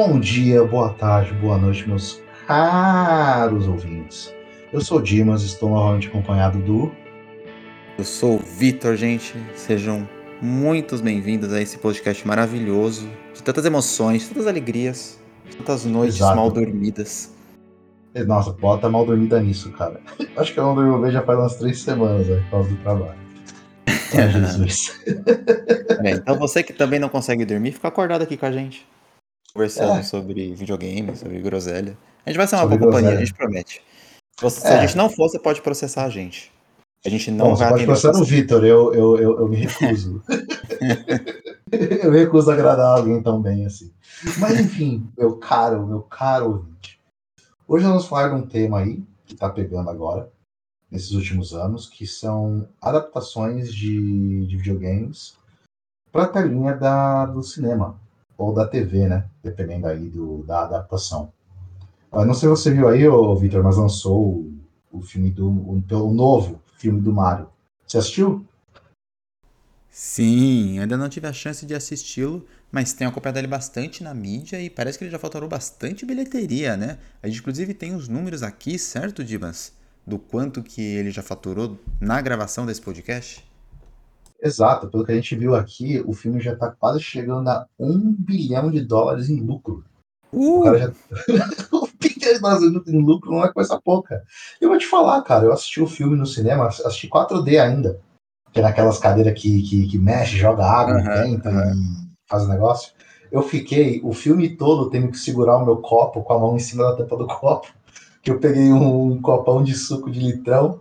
Bom dia, boa tarde, boa noite, meus caros ouvintes. Eu sou o Dimas, estou novamente acompanhado do. Eu sou o Vitor, gente. Sejam muito bem-vindos a esse podcast maravilhoso, de tantas emoções, tantas alegrias, tantas noites Exato. mal dormidas. Nossa, bota mal dormida nisso, cara. Acho que eu não durmo bem já faz umas três semanas, né, por causa do trabalho. Ai, Jesus. Bem, então você que também não consegue dormir, fica acordado aqui com a gente. Conversando É. sobre videogame, sobre groselha. A gente vai ser uma Sobre boa companhia, a gente promete. Se você- Se É. a gente não for, você pode processar a gente. A gente não Bom, você vai pode no você. Vitor, eu, eu, eu, eu me recuso. eu me recuso a agradar alguém tão bem assim. Mas enfim, meu caro, meu caro ouvinte. Hoje nós vamos falar de um tema aí que tá pegando agora, nesses últimos anos, que são adaptações de, de videogames para a telinha da, do cinema, ou da TV, né? Dependendo aí do, da adaptação. Eu não sei se você viu aí, Vitor, mas lançou o, o filme do. O, novo filme do Mario. Você assistiu? Sim, ainda não tive a chance de assisti-lo, mas tenho acompanhado ele bastante na mídia e parece que ele já faturou bastante bilheteria, né? A gente inclusive tem os números aqui, certo, Dimas? Do quanto que ele já faturou na gravação desse podcast? Exato, pelo que a gente viu aqui, o filme já tá quase chegando a um bilhão de dólares em lucro. O Uh! cara já. um bilhão de dólares em lucro não é coisa pouca. Eu vou te falar, cara, eu assisti o filme no cinema, assisti 4D ainda. Que é naquelas cadeiras que, que, que mexe, joga água, Aham, venta aham. e faz o negócio. Eu fiquei o filme todo tendo que segurar o meu copo com a mão em cima da tampa do copo. Que eu peguei um, copão de suco de litrão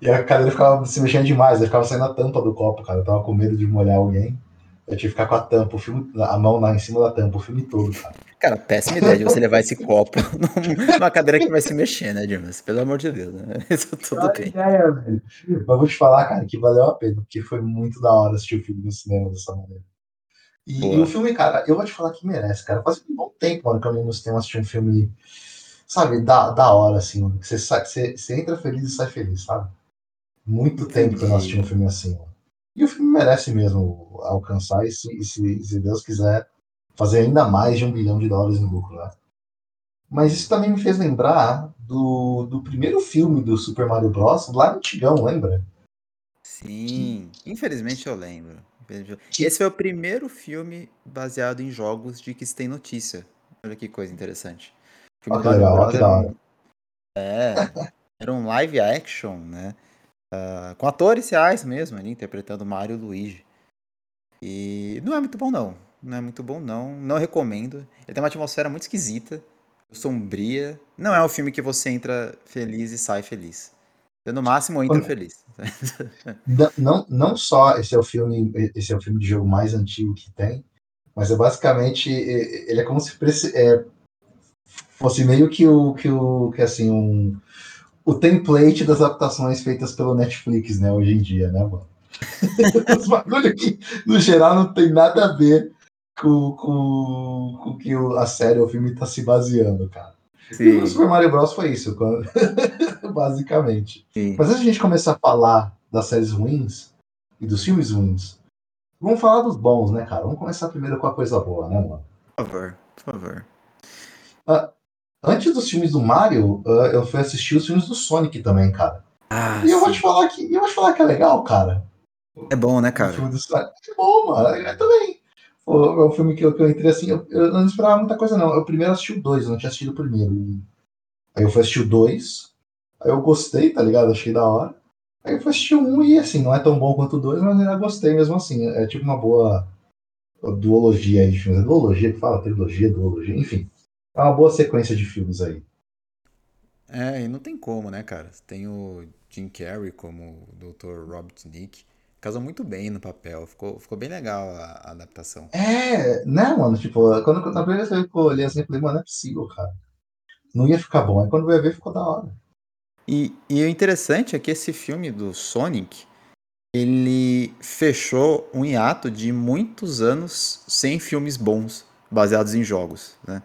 e a cadeira ficava se mexendo demais, aí ficava saindo a tampa do copo, cara. Eu tava com medo de molhar alguém. Eu tive que ficar com a tampa, o filme, a mão lá em cima da tampa, o filme todo, cara. Cara, péssima ideia de você levar esse copo numa cadeira que vai se mexer, né, Dimas? Pelo amor de Deus, né? Isso tudo Ah, bem. velho. Mas vou te falar, cara, que valeu a pena, porque foi muito da hora assistir o filme no cinema dessa maneira. E, e o filme, cara, eu vou te falar que merece, cara. Faz um bom tempo, mano, que eu não no cinema assistir um filme, sabe, da, da hora, assim, mano. Você, sai, você, você entra feliz e sai feliz, sabe? Muito tempo que eu não assisti um filme assim, mano. E o filme merece mesmo alcançar, e se, e se, se Deus quiser, fazer ainda mais de um bilhão de dólares em lucro, né? Mas isso também me fez lembrar do, do primeiro filme do Super Mario Bros. lá antigão, lembra? Sim, infelizmente eu lembro. Esse foi o primeiro filme baseado em jogos de que se tem notícia. Olha que coisa interessante. Filme do que legal, Bros. que da hora. É, era um live action, né? Ah, com atores reais mesmo ali, interpretando Mario e Luigi. E não é muito bom, não. Não é muito bom, não. Não recomendo. Ele tem uma atmosfera muito esquisita, sombria. Não é um filme que você entra feliz e sai feliz. Eu, no máximo, entro feliz. Não, não, só esse é o filme, esse é o filme de jogo mais antigo que tem, mas é basicamente ele é como se é, fosse meio que o que o que assim um o template das adaptações feitas pelo Netflix, né, hoje em dia, né, mano? Os bagulho que no geral não tem nada a ver com, com, com o que a série ou o filme tá se baseando, cara. E o Sim, Super Mario Bros foi isso, basicamente. sim. Mas antes de a gente começar a falar das séries ruins e dos filmes ruins, vamos falar dos bons, né, cara? Vamos começar primeiro com a coisa boa, né, mano? Por favor, por favor. Antes dos filmes do Mario, ah, eu fui assistir os filmes do Sonic também, cara. Ah, E eu vou te falar que, eu vou te falar que é legal, cara. É bom, né, O cara? filme do Sonic é bom, mano. É também. Pô, É um filme que eu, que eu entrei assim, eu, eu não esperava muita coisa, não. Eu primeiro assisti o 2, eu não tinha assistido o primeiro. Aí eu fui assistir o 2, aí eu gostei, tá ligado? Achei da hora. Aí eu fui assistir o 1 e assim, não é tão bom quanto o 2, mas ainda gostei mesmo assim. É tipo uma boa duologia aí de filmes. É duologia que fala? Trilogia, duologia, enfim. É uma boa sequência de filmes aí. É, e não tem como, né, cara? Tem o Jim Carrey como o Dr. Robotnik. Casou muito bem no papel. Ficou, ficou bem legal a, a adaptação. É, né, mano? Tipo, quando, na primeira vez que eu olhei assim, eu falei, mano, não é possível, cara. Não ia ficar bom. Aí quando eu ia ver, ficou da hora. E, e o interessante é que esse filme do Sonic, ele fechou um hiato de muitos anos sem filmes bons baseados em jogos, né?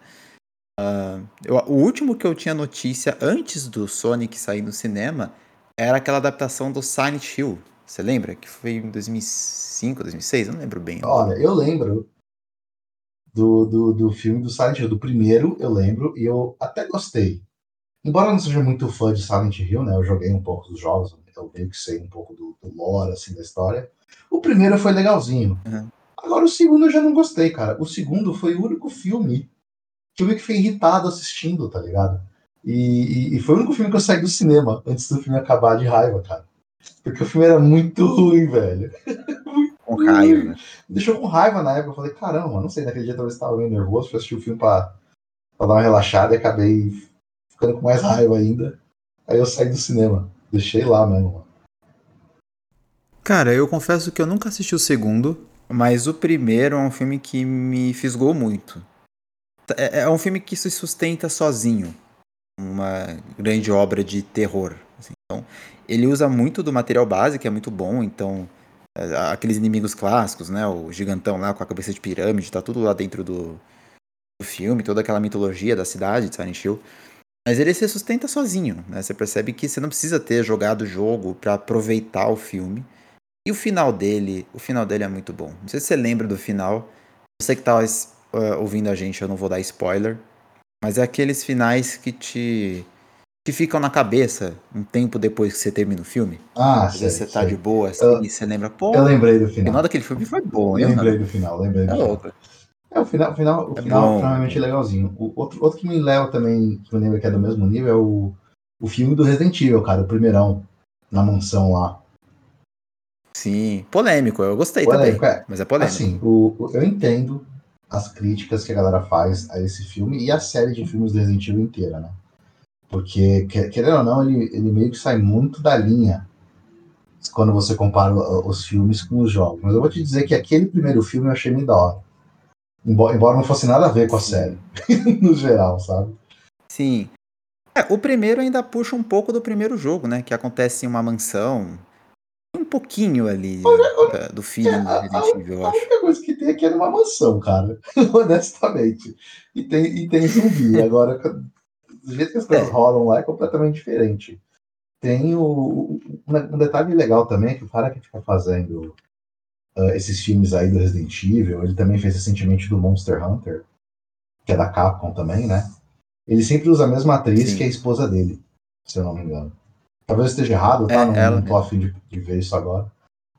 Uh, eu, o último que eu tinha notícia antes do Sonic sair no cinema era aquela adaptação do Silent Hill. Você lembra? Que foi em 2005, 2006? Eu não lembro bem. Olha, eu lembro do, do, do filme do Silent Hill. Do primeiro, eu lembro, e eu até gostei. Embora eu não seja muito fã de Silent Hill, né? Eu joguei um pouco dos jogos, eu meio que sei um pouco do, do lore, assim, da história. O primeiro foi legalzinho. Uhum. Agora o segundo eu já não gostei, cara. O segundo foi o único filme que eu meio que fiquei irritado assistindo, tá ligado? E, e, e, foi o único filme que eu saí do cinema antes do filme acabar de raiva, cara. Porque o filme era muito ruim, velho. muito com raiva. Ruim. Me deixou com raiva na época. Eu falei, caramba, não sei, naquele dia talvez estava meio nervoso, fui assistir o filme pra, pra dar uma relaxada e acabei ficando com mais raiva ainda. Aí eu saí do cinema. Deixei lá mesmo, mano. Cara, eu confesso que eu nunca assisti o segundo, mas o primeiro é um filme que me fisgou muito. É, é um filme que se sustenta sozinho. Uma grande obra de terror. Assim. Então, ele usa muito do material base, que é muito bom. Então, é, aqueles inimigos clássicos, né? O gigantão lá com a cabeça de pirâmide, tá tudo lá dentro do, do filme, toda aquela mitologia da cidade de Silent Hill. Mas ele se sustenta sozinho, né? Você percebe que você não precisa ter jogado o jogo para aproveitar o filme. E o final dele, o final dele é muito bom. Não sei se você lembra do final. Você que tá uh, ouvindo a gente, eu não vou dar spoiler. Mas é aqueles finais que te que ficam na cabeça um tempo depois que você termina o filme. Ah, Às vezes você tá de boa assim, eu, e você lembra, pô. Eu lembrei do final. O final daquele filme foi bom, hein? Lembrei do final, lembrei do é final. Louco. É, o final, o final, o é final bom. realmente é legalzinho. O, outro, outro que me leva também, que me lembra que é do mesmo nível, é o, o filme do Resident Evil, cara, o primeirão, na mansão lá. Sim, polêmico, eu gostei polêmico, também. É. Mas é polêmico. Assim, o, eu entendo as críticas que a galera faz a esse filme e a série de filmes do Resident Evil inteira, né? Porque, querendo ou não, ele, ele meio que sai muito da linha quando você compara os filmes com os jogos. Mas eu vou te dizer que aquele primeiro filme eu achei muito da hora. Embora, não fosse nada a ver com a série, no geral, sabe? Sim. É, o primeiro ainda puxa um pouco do primeiro jogo, né? Que acontece em uma mansão, um pouquinho ali olha, do filme é, a, eu acho. A única coisa que aqui é numa mansão, cara. Honestamente. E tem, e tem zumbi. Agora, do jeito que as coisas é. rolam lá é completamente diferente. Tem o, um detalhe legal também, que o cara que fica fazendo uh, esses filmes aí do Resident Evil, ele também fez recentemente do Monster Hunter, que é da Capcom também, né? Ele sempre usa a mesma atriz Sim. que é a esposa dele, se eu não me engano. Talvez esteja errado, tá? É, não, ela... não tô afim de, de, ver isso agora.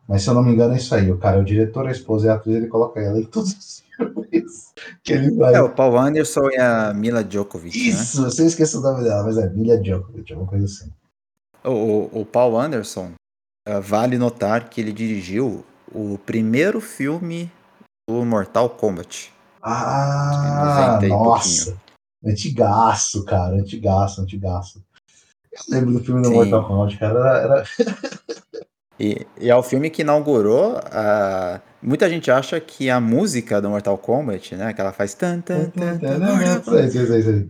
Mas se eu não me engano é isso aí. O cara é o diretor, a esposa e a atriz, ele coloca ela em todos os filmes que ele vai. É, o Paul Anderson e a Mila Djokovic, né? Isso, né? você esqueceu o nome dela, mas é Mila Djokovic, alguma coisa assim. O, o, o Paul Anderson, uh, vale notar que ele dirigiu o primeiro filme do Mortal Kombat. Ah, nossa. Antigaço, cara. Antigaço, antigaço. Eu lembro do filme do Sim. Mortal Kombat, cara. Era, era... e, e, é o filme que inaugurou. A... Muita gente acha que a música do Mortal Kombat, né? Que ela faz. Tan, tan, tan, tan,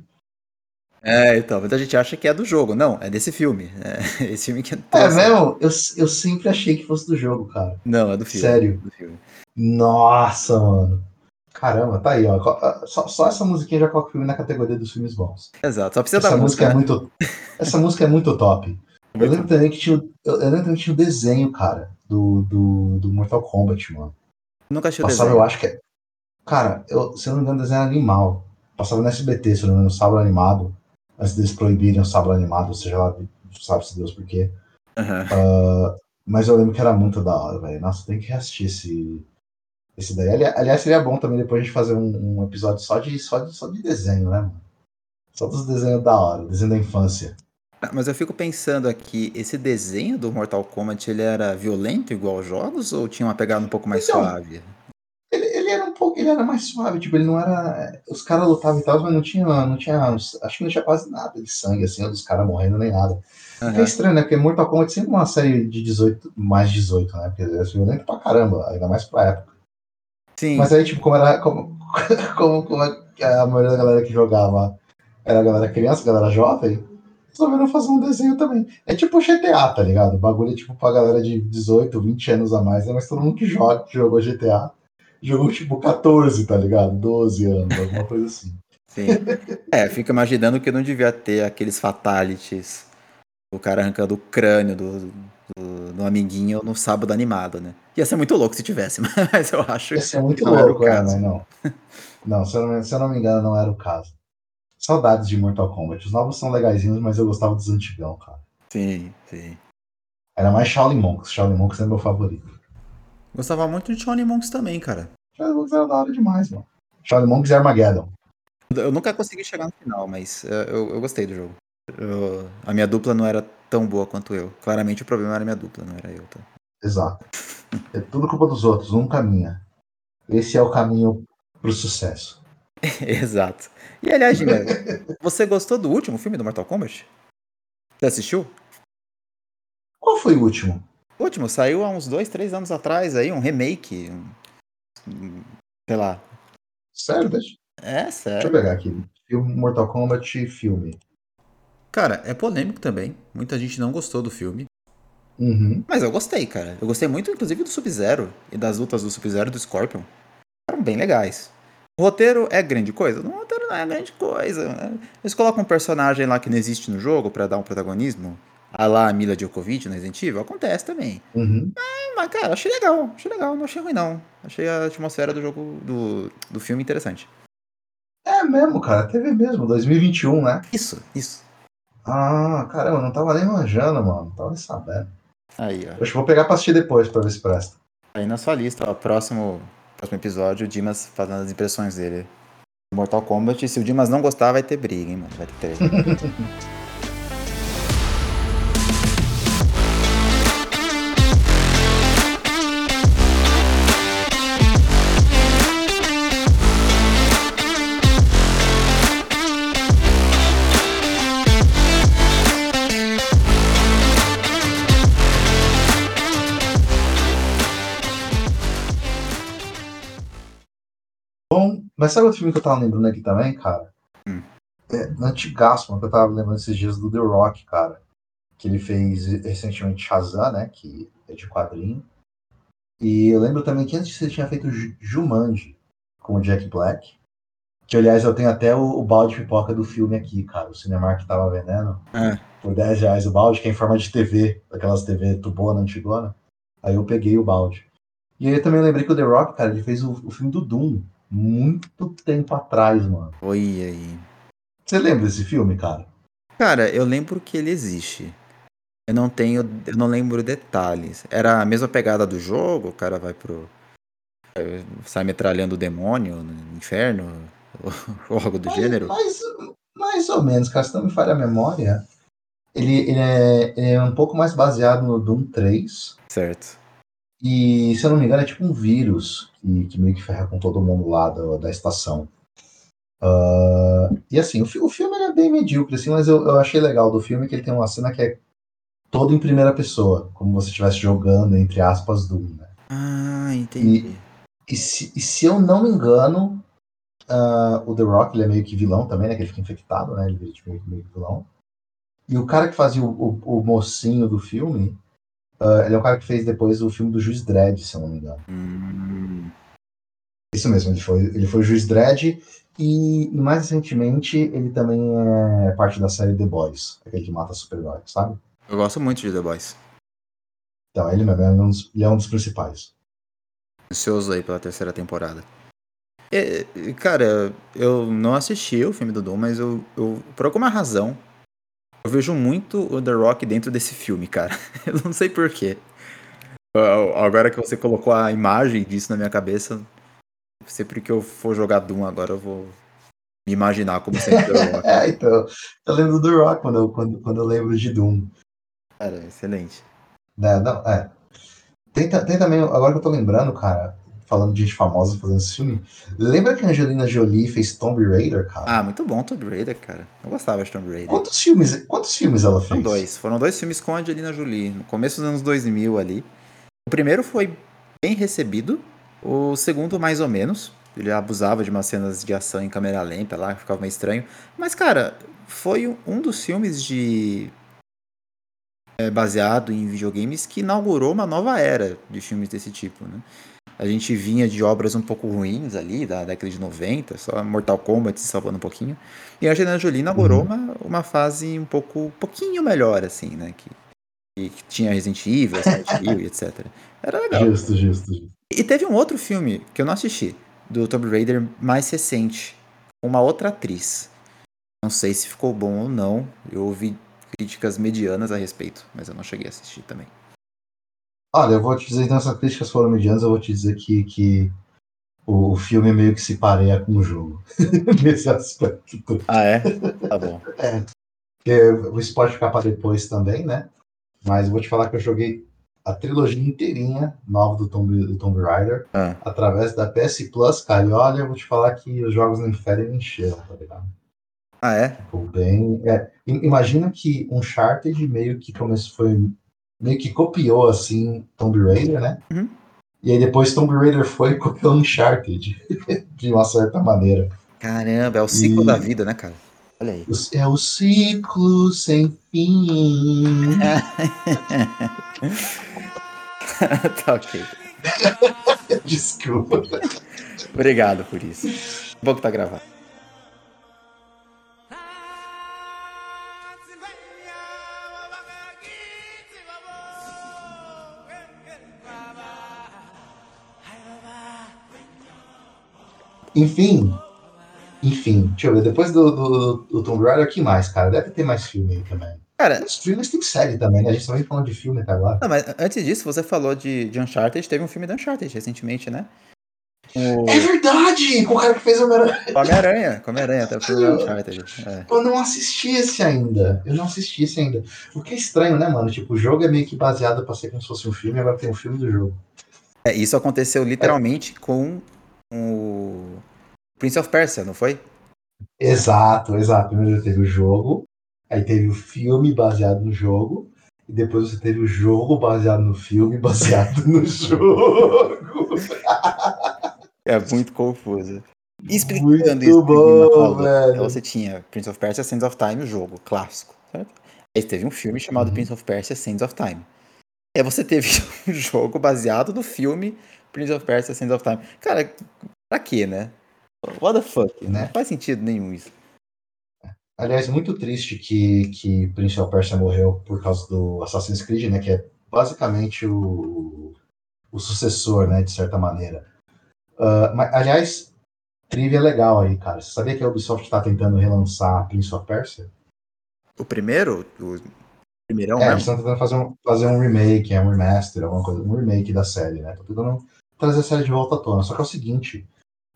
é, então, muita gente acha que é do jogo. Não, é desse filme. É esse filme que É mesmo? Eu, eu sempre achei que fosse do jogo, cara. Não, é do filme. Sério? Do filme. Nossa, mano. Caramba, tá aí, ó. Só, só, essa musiquinha já coloca o filme na categoria dos filmes bons. Exato, só precisa essa da música. música é né? muito, essa música é muito top. Eu lembro também que tinha, eu lembro também que tinha o desenho, cara, do, do, do Mortal Kombat, mano. Nunca achei o desenho. eu acho que é. Cara, eu, se eu não me engano, desenho animal. Passava no SBT, se eu não me engano, no sábado animado. Antes deles proibirem o sábado animado, ou seja lá, sabe-se Deus por quê. Uhum. Uh, mas eu lembro que era muito da hora, velho. Nossa, tem que reassistir esse, esse daí. Ali, aliás, seria bom também depois a gente fazer um, um, episódio só de, só, de, só de desenho, né, mano? Só dos desenhos da hora, desenho da infância. Ah, mas eu fico pensando aqui, esse desenho do Mortal Kombat, ele era violento igual aos jogos ou tinha uma pegada um pouco mais então, suave? Ele, ele, era um pouco, ele era mais suave, tipo, ele não era. Os caras lutavam e tal, mas não tinha, não tinha. Acho que não tinha quase nada de sangue, assim, dos caras morrendo nem nada. Uhum. É estranho, né? Porque Mortal Kombat é sempre uma série de 18, mais 18, né? Porque é violento pra caramba, ainda mais pra época. Sim. Mas aí, tipo, como era. Como, como, como a maioria da galera que jogava era a galera criança, a galera jovem, resolveram fazer um desenho também. É tipo GTA, tá ligado? O bagulho é tipo pra galera de 18, 20 anos a mais, né? Mas todo mundo que joga, que jogou GTA, jogou tipo 14, tá ligado? 12 anos, alguma coisa assim. Sim. É, fica imaginando que não devia ter aqueles fatalities. O cara arrancando o crânio do, do, do amiguinho no sábado animado, né? Ia ser muito louco se tivesse, mas eu acho Ia ser muito que não era o louco, é, caso. mas não. Não, se eu não, se eu não me engano, não era o caso. Saudades de Mortal Kombat. Os novos são legaisinhos, mas eu gostava dos antigão, cara. Sim, sim. Era mais Shaolin Monks. Shaolin Monks é meu favorito. Gostava muito de Shaolin Monks também, cara. Shaolin Monks era da hora demais, mano. Shaolin Monks e Armageddon. Eu nunca consegui chegar no final, mas eh, eu, eu gostei do jogo. Eu- a minha dupla não era tão boa quanto eu. Claramente o problema era a minha dupla, não era eu. Tá? Exato. É tudo culpa dos outros, um caminha. Esse é o caminho pro sucesso. Exato. E aliás, Gina, você gostou do último filme do Mortal Kombat? Você assistiu? Qual foi o último? O último saiu há uns dois, três anos atrás aí, um remake. um- sei lá. Sério? Deixa, É deixa eu sério. pegar aqui. Filme Mortal Kombat filme. Cara, é polêmico também. Muita gente não gostou do filme. Uhum. Mas eu gostei, cara. Eu gostei muito, inclusive, do Sub-Zero e das lutas do Sub-Zero e do Scorpion. Eram bem legais. O roteiro é grande coisa? O roteiro não é grande coisa. né? Eles colocam um personagem lá que não existe no jogo pra dar um protagonismo. A lá a Mila Djokovic no Resident Evil. Acontece também. Uhum. Mas, cara, achei legal. Achei legal. Não achei ruim, não. Achei a atmosfera do jogo, do, do filme interessante. É mesmo, cara. Teve mesmo. 2021, né? Isso, isso. Ah, caramba, não tava nem manjando, mano. Não tava nem sabendo. Aí, ó. Acho que vou pegar pra assistir depois pra ver se presta. Aí na sua lista, ó. Próximo, próximo episódio, o Dimas fazendo as impressões dele. Mortal Kombat. Se o Dimas não gostar, vai ter briga, hein, mano. Vai ter treta. mas sabe outro filme que eu tava lembrando aqui também, cara? Hum. É, antigaço, mano, que eu tava lembrando esses dias do The Rock, cara. Que ele fez recentemente Shazam, né? Que é de quadrinho. E eu lembro também que antes ele tinha feito Ju- Jumanji com o Jack Black. Que, aliás, eu tenho até o, o balde de pipoca do filme aqui, cara. O Cinemark tava vendendo É. por 10 reais o balde, que é em forma de TV, daquelas TV tubona, antigona. Aí eu peguei o balde. E aí eu também lembrei que o The Rock, cara, ele fez o, o filme do Doom muito tempo atrás, mano. Oi, aí. Você lembra desse filme, cara? Cara, eu lembro que ele existe. Eu não tenho. Eu não lembro detalhes. Era a mesma pegada do jogo, o cara vai pro. sai metralhando o demônio no inferno, ou algo do Mais- gênero. Mais, mais ou menos, cara. Se não me falha a memória, ele, ele, é, ele é um pouco mais baseado no Doom 3. Certo. E, se eu não me engano, é tipo um vírus que, que meio que ferra com todo mundo lá da, da estação. Ah, e assim, o, o filme é bem medíocre, assim, mas eu, eu achei legal do filme que ele tem uma cena que é toda em primeira pessoa, como você estivesse jogando, entre aspas, Doom, né? Ah, entendi. E se, e se eu não me engano, ah, o The Rock ele é meio que vilão também, né? Que ele fica infectado, né? Ele vira tipo, meio, que- meio que vilão. E o cara que fazia o, o, o mocinho do filme, ah, ele é o cara que fez depois o filme do Juiz Dredd, se eu não me engano. Hum, Isso mesmo, ele foi, ele foi o Juiz Dredd e, e mais recentemente ele também é parte da série The Boys, aquele que mata super-heróis, sabe? eu gosto muito de The Boys. Então, ele mesmo é um dos, ele é um dos principais. Ansioso aí pela terceira temporada. É, cara, eu não assisti o filme do Doom, mas eu, eu, por alguma razão, eu vejo muito o The Rock dentro desse filme, cara. Eu não sei porquê. Agora que você colocou a imagem disso na minha cabeça, sempre que eu for jogar Doom agora, eu vou me imaginar como sendo The Rock. É, então, eu lembro do The Rock quando eu, quando, quando eu lembro de Doom. Cara, excelente. Né, não, é. Tem, tem também, agora que eu tô lembrando, cara, falando de gente famosa fazendo esse filme, lembra que a Angelina Jolie fez Tomb Raider, cara? Ah, muito bom Tomb Raider, cara. Eu gostava de Tomb Raider. Quantos filmes, quantos filmes ela fez? Foram dois. Foram dois filmes com a Angelina Jolie, no começo dos anos 2000 ali. O primeiro foi bem recebido, o segundo mais ou menos. Ele abusava de umas cenas de ação em câmera lenta lá, ficava meio estranho. Mas, cara, foi um dos filmes de. é, baseado em videogames que inaugurou uma nova era de filmes desse tipo, né? A gente vinha de obras um pouco ruins ali, da década de 90, só Mortal Kombat se salvando um pouquinho. E a Angelina Jolie inaugurou Uhum. uma, uma fase um pouco, um pouquinho melhor, assim, né? Que, que tinha Resident Evil, Silent Hill e etc. Era legal. Justo, justo, justo. E teve um outro filme que eu não assisti, do Tomb Raider mais recente, com uma outra atriz. Não sei se ficou bom ou não. Eu ouvi críticas medianas a respeito, mas eu não cheguei a assistir também. Olha, eu vou te dizer, então, essas críticas foram medianas, eu vou te dizer que, que o filme meio que se pareia com o jogo. Nesse aspecto. Ah, é? Tá bom. É. Porque o pode ficar para depois também, né? Mas eu vou te falar que eu joguei a trilogia inteirinha nova do Tomb, do Tomb Raider Ah, através da PS Plus, cara. E olha, eu vou te falar que os jogos não inferem nem cheiram, tá ligado? ah é? Ficou bem. é, imagina que Uncharted meio que começou, foi. Meio que copiou assim Tomb Raider, né? Uhum. E aí depois Tomb Raider foi e copiou Uncharted, de uma certa maneira. Caramba, é o ciclo E- da vida, né, cara? Olha aí. É o ciclo sem fim. tá ok. Desculpa. Obrigado por isso. Bom que tá gravado. Enfim. Enfim, deixa eu ver. Depois do, do, do Tomb Raider, o que mais, cara? Deve ter mais filme aí também. Cara, Os filmes tem série também, né? A gente só vem falando de filme até agora. não, mas antes disso, você falou de, de Uncharted, teve um filme da Uncharted recentemente, né? O É verdade! Com o cara que fez o Homem-Aranha. Homem-Aranha, Homem-Aranha, até o Uncharted. É. Eu não assisti esse ainda. Eu não assisti esse ainda. O que é estranho, né, mano? Tipo, o jogo é meio que baseado pra ser como se fosse um filme, agora tem um filme do jogo. É, isso aconteceu literalmente com o Prince of Persia, não foi? Exato, exato. Primeiro teve o jogo, aí teve o filme baseado no jogo, e depois você teve o jogo baseado no filme, baseado no jogo. É muito confuso. Explicando Muito isso bom, falou, velho. Você tinha Prince of Persia Sands of Time, o jogo clássico, certo? Aí teve um filme chamado Uhum. Prince of Persia Sands of Time. Aí você teve um jogo baseado no filme Prince of Persia Sands of Time. Cara, pra quê, né? What the fuck? Né? Não faz sentido nenhum isso. Aliás, muito triste que, que Prince of Persia morreu por causa do Assassin's Creed, né? Que é basicamente o, o sucessor, né? De certa maneira. Ah, mas, aliás, trivia legal aí, cara. Você sabia que a Ubisoft tá tentando relançar Prince of Persia? O primeiro, o primeirão É, eles mesmo? estão tentando fazer um, fazer um remake, é um remaster, alguma coisa, um remake da série, né? Tô tentando trazer a série de volta à tona. Só que é o seguinte,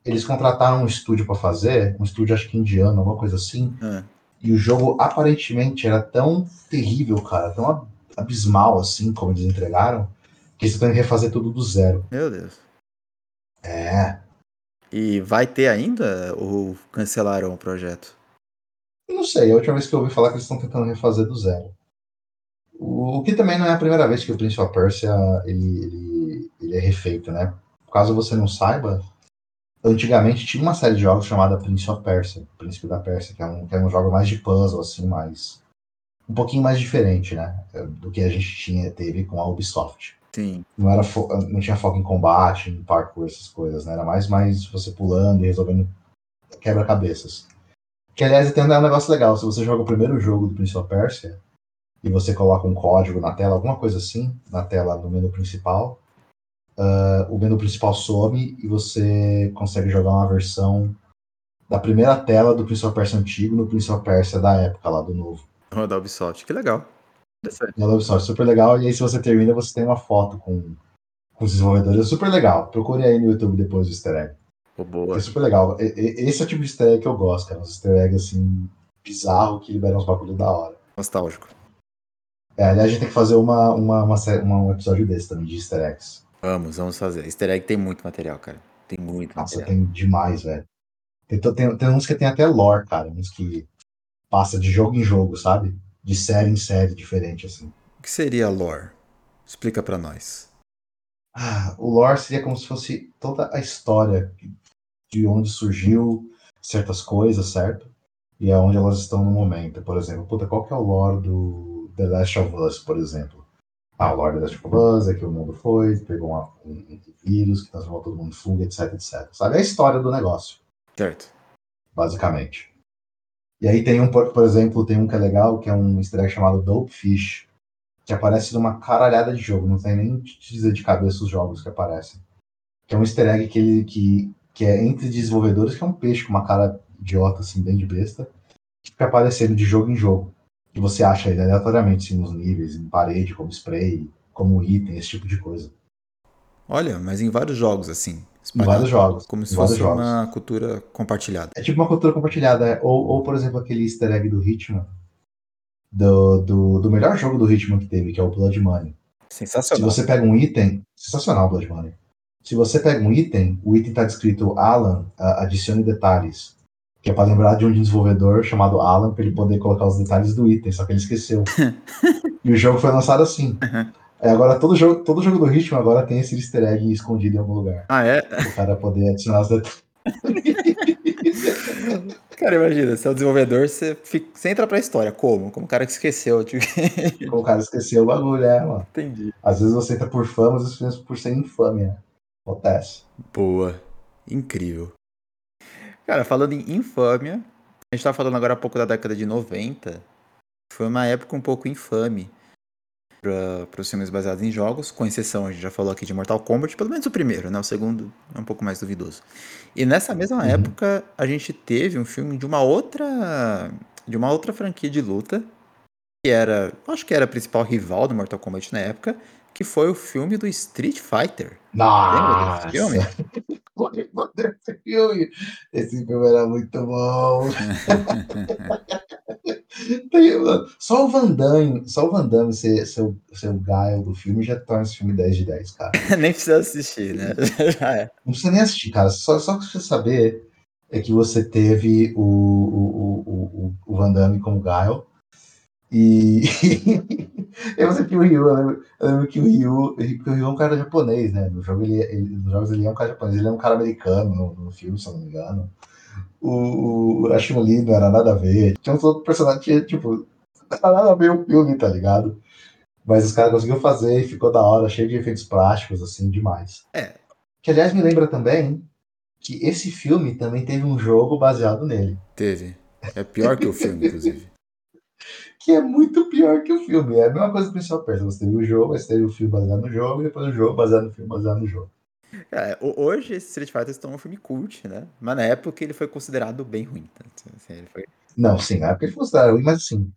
eles contrataram um estúdio pra fazer, um estúdio acho que indiano, alguma coisa assim, Ah, e o jogo aparentemente era tão terrível, cara, tão ab- abismal assim, como eles entregaram, que eles estão que refazer tudo do zero. meu Deus. É. E vai ter ainda ou cancelaram o projeto? Eu não sei, a última vez que eu ouvi falar que eles estão tentando refazer do zero. O, que também não é a primeira vez que o Prince of Persia ele, ele é refeito, né? Caso você não saiba, antigamente tinha uma série de jogos chamada Prince of Persia, Príncipe da Pérsia, que é um, que é um jogo mais de puzzle, assim, mais. um pouquinho mais diferente, né? Do que a gente tinha, teve com a Ubisoft. Sim. Não, era fo- não tinha foco em combate, em parkour, essas coisas, né? Era mais, mais você pulando e resolvendo quebra-cabeças. Que, aliás, tem um negócio legal. Se você joga o primeiro jogo do Prince of Persia e você coloca um código na tela, alguma coisa assim, na tela do menu principal, ah, o menu principal some e você consegue jogar uma versão da primeira tela do Prince of Persia antigo no Prince of Persia da época lá do novo. Da Ubisoft, que legal. É Ubisoft, super legal. E aí, se você termina, você tem uma foto com, com os desenvolvedores. É super legal. Procure aí no YouTube depois o easter egg. Pô, boa. É super legal. E- e- Esse é o tipo de easter egg que eu gosto, cara. Uns easter egg assim, bizarro que libera uns bagulho da hora. Nostálgico. É, aliás, a gente tem que fazer uma, uma, uma uma- um episódio desse também, de easter eggs. Vamos, vamos fazer. Easter egg tem muito material, cara. Tem muito Nossa, material. tem demais, velho. Tem, tem, tem uns que tem até lore, cara. Uns que passa de jogo em jogo, sabe? De série em série diferente, assim. O que seria lore? Explica pra nós. Ah, o lore seria como se fosse toda a história de onde surgiu certas coisas, certo? E aonde elas estão no momento. Por exemplo, puta, qual que é o lore do The Last of Us, por exemplo? Ah, o Lord Last of Us, é que o mundo foi, pegou uma, um, um, vírus que transformou todo mundo em fungo, etc, etc. Sabe a história do negócio. Certo. Basicamente. E aí tem um, por, por exemplo, tem um que é legal, que é um easter egg chamado Dope Fish, que aparece numa caralhada de jogo, não tem nem te dizer de cabeça os jogos que aparecem. Que é um easter egg que, ele, que, que é entre desenvolvedores, que é um peixe com uma cara idiota, assim, bem de besta, que fica aparecendo de jogo em jogo. E você acha ele aleatoriamente, assim, nos níveis, em parede, como spray, como item, esse tipo de coisa. Olha, mas em vários jogos, assim. Em vários jogos. Como se fosse jogos. uma cultura compartilhada. É tipo uma cultura compartilhada. É. Ou, ou, por exemplo, aquele easter egg do Hitman, do, do, do melhor jogo do Hitman que teve, que é o Blood Money. Sensacional. Se você pega um item, sensacional Blood Money. Se você pega um item, o item está descrito Alan, adicione detalhes. Que é para lembrar de um desenvolvedor chamado Alan, para ele poder colocar os detalhes do item, só que ele esqueceu. e o jogo foi lançado assim. Uhum. É, agora todo jogo, todo jogo do Ritmo agora tem esse easter egg escondido em algum lugar. Ah, é? O cara poder adicionar os detalhes. Cara, imagina, você é o desenvolvedor, você, fica, você entra pra história. Como? Como o cara que esqueceu. Tipo... Como o cara esqueceu o bagulho, é, mano. Entendi. Às vezes você entra por fama, às vezes por ser infame, né? Acontece. Boa. Incrível. Cara, falando em infâmia, a gente tava falando agora há pouco da década de 90. Foi uma época um pouco infame para os filmes baseados em jogos, com exceção, a gente já falou aqui de Mortal Kombat, pelo menos o primeiro, né? O segundo é um pouco mais duvidoso. E nessa mesma uhum. época, a gente teve um filme de uma outra de uma outra franquia de luta, que era, acho que era a principal rival do Mortal Kombat na época, que foi o filme do Street Fighter. Nossa! filme? Esse filme era muito bom. só o Van Damme, só o Van Damme ser, ser, ser o Gaio do filme já torna esse filme 10 de 10, cara. nem precisa assistir, né? É. Não precisa nem assistir, cara. Só, só que você saber é que você teve o, o, o, o Van Damme como Gaio. E eu sei que o Ryu, eu lembro, eu lembro, que o Ryu, que o Ryu é um cara japonês, né? No jogo ele, ele, nos jogos ele é um cara japonês, ele é um cara americano no, no filme, se eu não me engano o, o a Chun-Li não era nada a ver. Tinha uns outros personagens que, tipo, não era nada a ver o filme, tá ligado? Mas os caras conseguiram fazer e ficou da hora, cheio de efeitos plásticos, assim, demais. É. Que, aliás, me lembra também que esse filme também teve um jogo baseado nele. Teve. É pior que o filme, inclusive. Que é muito pior que o filme. É a mesma coisa que o pessoal pensa. Você teve o jogo, você teve o filme baseado no jogo, e depois o jogo baseado no filme baseado no jogo. É, hoje Street Fighter se um filme cult, né? Mas na época ele foi considerado bem ruim. Tá? Assim, foi... Não, sim, na época ele foi considerado ruim, mas assim,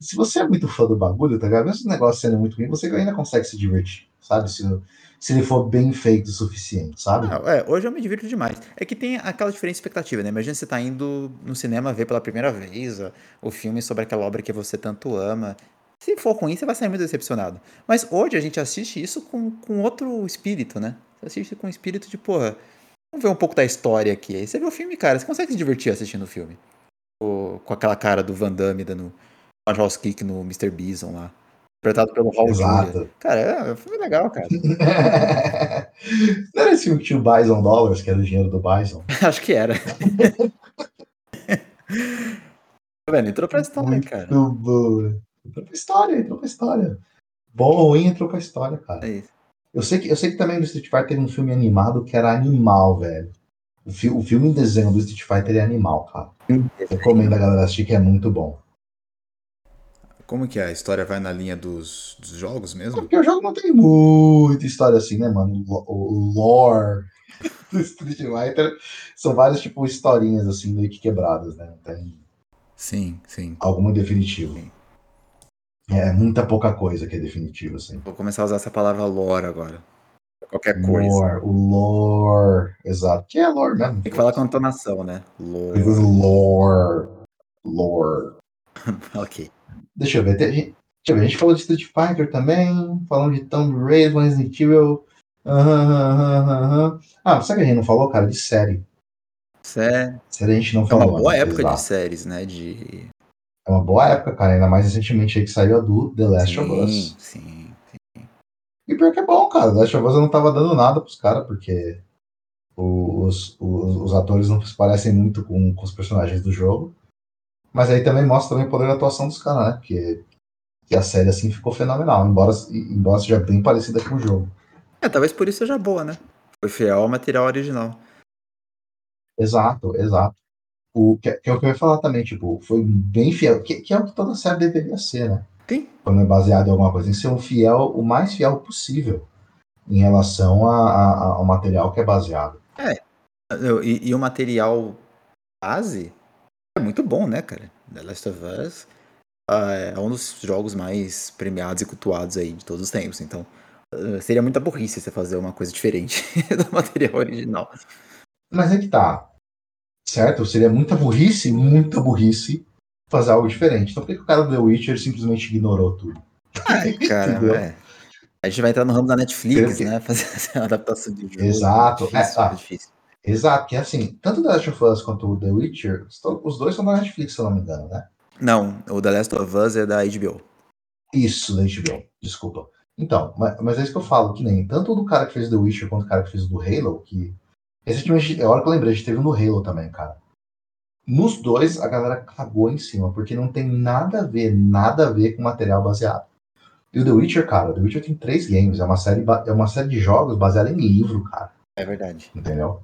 se você é muito fã do bagulho, tá ligado? Mesmo esse negócio sendo muito ruim, você ainda consegue se divertir, sabe? Se, se ele for bem feito o suficiente, sabe? É, hoje eu me divirto demais. É que tem aquela diferença de expectativa, né? Imagina você tá indo no cinema ver pela primeira vez o filme sobre aquela obra que você tanto ama. Se for ruim, você vai sair muito decepcionado. Mas hoje a gente assiste isso com, com outro espírito, né? Você assiste com o espírito de, porra, vamos ver um pouco da história aqui. Aí você vê o filme, cara, você consegue se divertir assistindo o filme. Com aquela cara do Van Damme dando uma house kick no Mr. Bison lá. Interpretado pelo Raul Exato. Cara, é, um filme legal, cara. Não era esse filme que tinha o Bison Dollars, que era o dinheiro do Bison? Acho que era. tá vendo? Entrou pra história, Muito cara. Boa. Entrou pra história, entrou pra história. Bom ou ruim, entrou pra história, cara. É isso. Eu sei que, eu sei que também no Street Fighter teve um filme animado que era animal, velho. O, fi, o filme em desenho do Street Fighter é animal, cara. Recomendo a galera assistir que é muito bom. Como que é? A história vai na linha dos, dos jogos mesmo? Porque o jogo não tem muita história assim, né, mano? O, lore do Street Fighter são várias, tipo, historinhas assim, meio que quebradas, né? Não tem. Sim, sim. Alguma definitiva. Sim. É muita pouca coisa que é definitivo, assim. Vou começar a usar essa palavra lore agora. Qualquer coisa. Lore, o lore, exato. Que é lore mesmo. Tem que falar com entonação, né? Lore. Lore. Lore. ok. Deixa eu ver. Deixa eu ver. A gente falou de Street Fighter também. Falamos de Tomb Raider, Resident Evil. Uhum, Ah, sabe que a gente não falou, cara? De série. Série. Série a gente não falou. É uma boa época de séries, né? De é uma boa época, cara. Ainda mais recentemente aí que saiu a do The Last sim, of Us. Sim, sim. E pior que é bom, cara. The Last of Us eu não tava dando nada pros caras, porque os, os, os, atores não se parecem muito com, com os personagens do jogo. Mas aí também mostra também o poder da atuação dos caras, né? Porque que a série assim ficou fenomenal, embora, embora seja bem parecida com o jogo. É, talvez por isso seja boa, né? Foi fiel ao material original. Exato, exato. O, que, que é o que eu ia falar também, tipo, foi bem fiel, que, que é o que toda série deveria ser, né? Sim. Quando é baseado em alguma coisa, que ser um fiel, o mais fiel possível em relação a, a, ao material que é baseado. É. E, e, o material base é muito bom, né, cara? The Last of Us uh, é um dos jogos mais premiados e cultuados aí de todos os tempos. Então, uh, seria muita burrice você fazer uma coisa diferente do material original. Mas é que tá. Certo? Seria muita burrice, muita burrice fazer algo diferente. Então por que, que o cara do The Witcher simplesmente ignorou tudo? Ai, cara, é. A gente vai entrar no ramo da Netflix, né? Fazer a adaptação de jogo. Exato. É difícil, é, é difícil. Exato, que assim, tanto The Last of Us quanto o The Witcher, os dois são da Netflix, se eu não me engano, né? Não, o The Last of Us é da HBO. Isso, da HBO, desculpa. Então, mas, mas é isso que eu falo, que nem tanto do cara que fez The Witcher quanto o cara que fez o do Halo, que recentemente, é a hora que eu lembrei, a gente teve no Halo também, cara. Nos dois, a galera cagou em cima, porque não tem nada a ver, nada a ver com material baseado. E o The Witcher, cara, o The Witcher tem três games, é uma série, é uma série de jogos baseada em livro, cara. É verdade. Entendeu?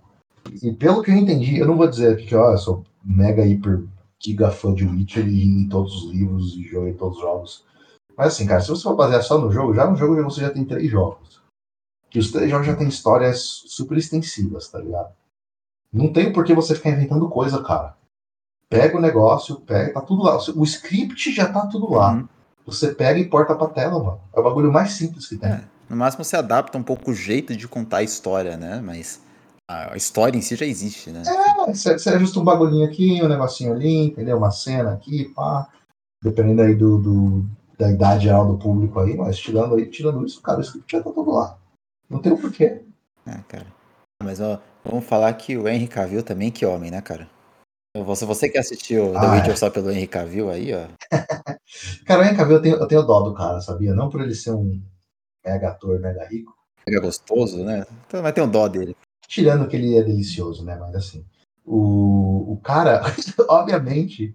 E pelo que eu entendi, eu não vou dizer aqui que ó, eu sou mega hiper giga fã de Witcher e em todos os livros e joguei todos os jogos. Mas assim, cara, se você for basear só no jogo, já no jogo você já tem três jogos. Que os três jogos já tem histórias super extensivas, tá ligado? Não tem por que você ficar inventando coisa, cara. Pega o negócio, pega, tá tudo lá. O script já tá tudo lá. Uhum. Você pega e porta pra tela, mano. É o bagulho mais simples que tem. É, no máximo você adapta um pouco o jeito de contar a história, né? Mas a história em si já existe, né? É, você ajusta um bagulhinho aqui, um negocinho ali, entendeu? Uma cena aqui, pá. Dependendo aí do, do da idade geral do público aí, mas tirando, aí, tirando isso, cara, o script já tá todo lá. Não tem o um porquê. Ah, cara. Mas ó, vamos falar que o Henry Cavill também, que homem, né, cara? Você, você que assistiu ah, The Witcher é. só pelo Henry Cavill aí, ó. cara, o Henry Cavill eu tenho, eu tenho dó do cara, sabia? Não por ele ser um mega ator, mega rico. Mega gostoso, né? Então, mas tem um dó dele. Tirando que ele é delicioso, né? Mas assim, o, o cara, obviamente,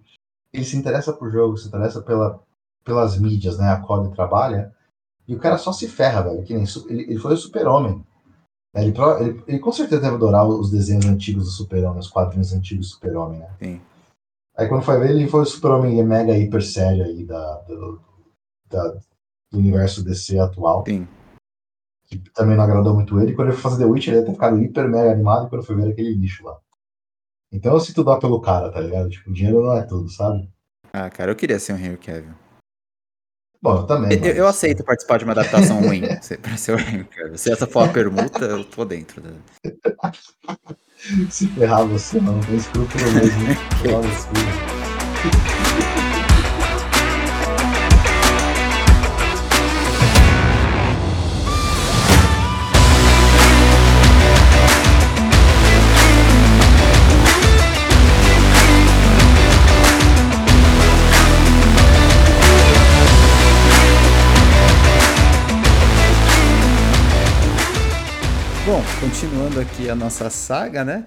ele se interessa por jogo, se interessa pela, pelas mídias, né? A qual ele trabalha. E o cara só se ferra, velho. Que nem, ele, ele foi o super-homem. Ele, ele, ele, com certeza deve adorar os desenhos antigos do super-homem, os quadrinhos antigos do super-homem, né? Sim. Aí quando foi ver, ele foi o super-homem mega hiper sério aí da, do, da, do universo DC atual. Sim que também não agradou muito ele. Quando ele foi fazer The Witch, ele ia ter ficado hiper mega animado quando foi ver aquele lixo lá. Então eu sinto dó pelo cara, tá ligado? Tipo, o dinheiro não é tudo, sabe? Ah, cara, eu queria ser um Henry Cavill. Bom, eu também. Eu, mas... eu aceito participar de uma adaptação ruim pra ser o Henry Cavill. Se essa for a permuta, eu tô dentro. Né? Se ferrar você, não, não tem escrúpulo mesmo. Bom, continuando aqui a nossa saga, né?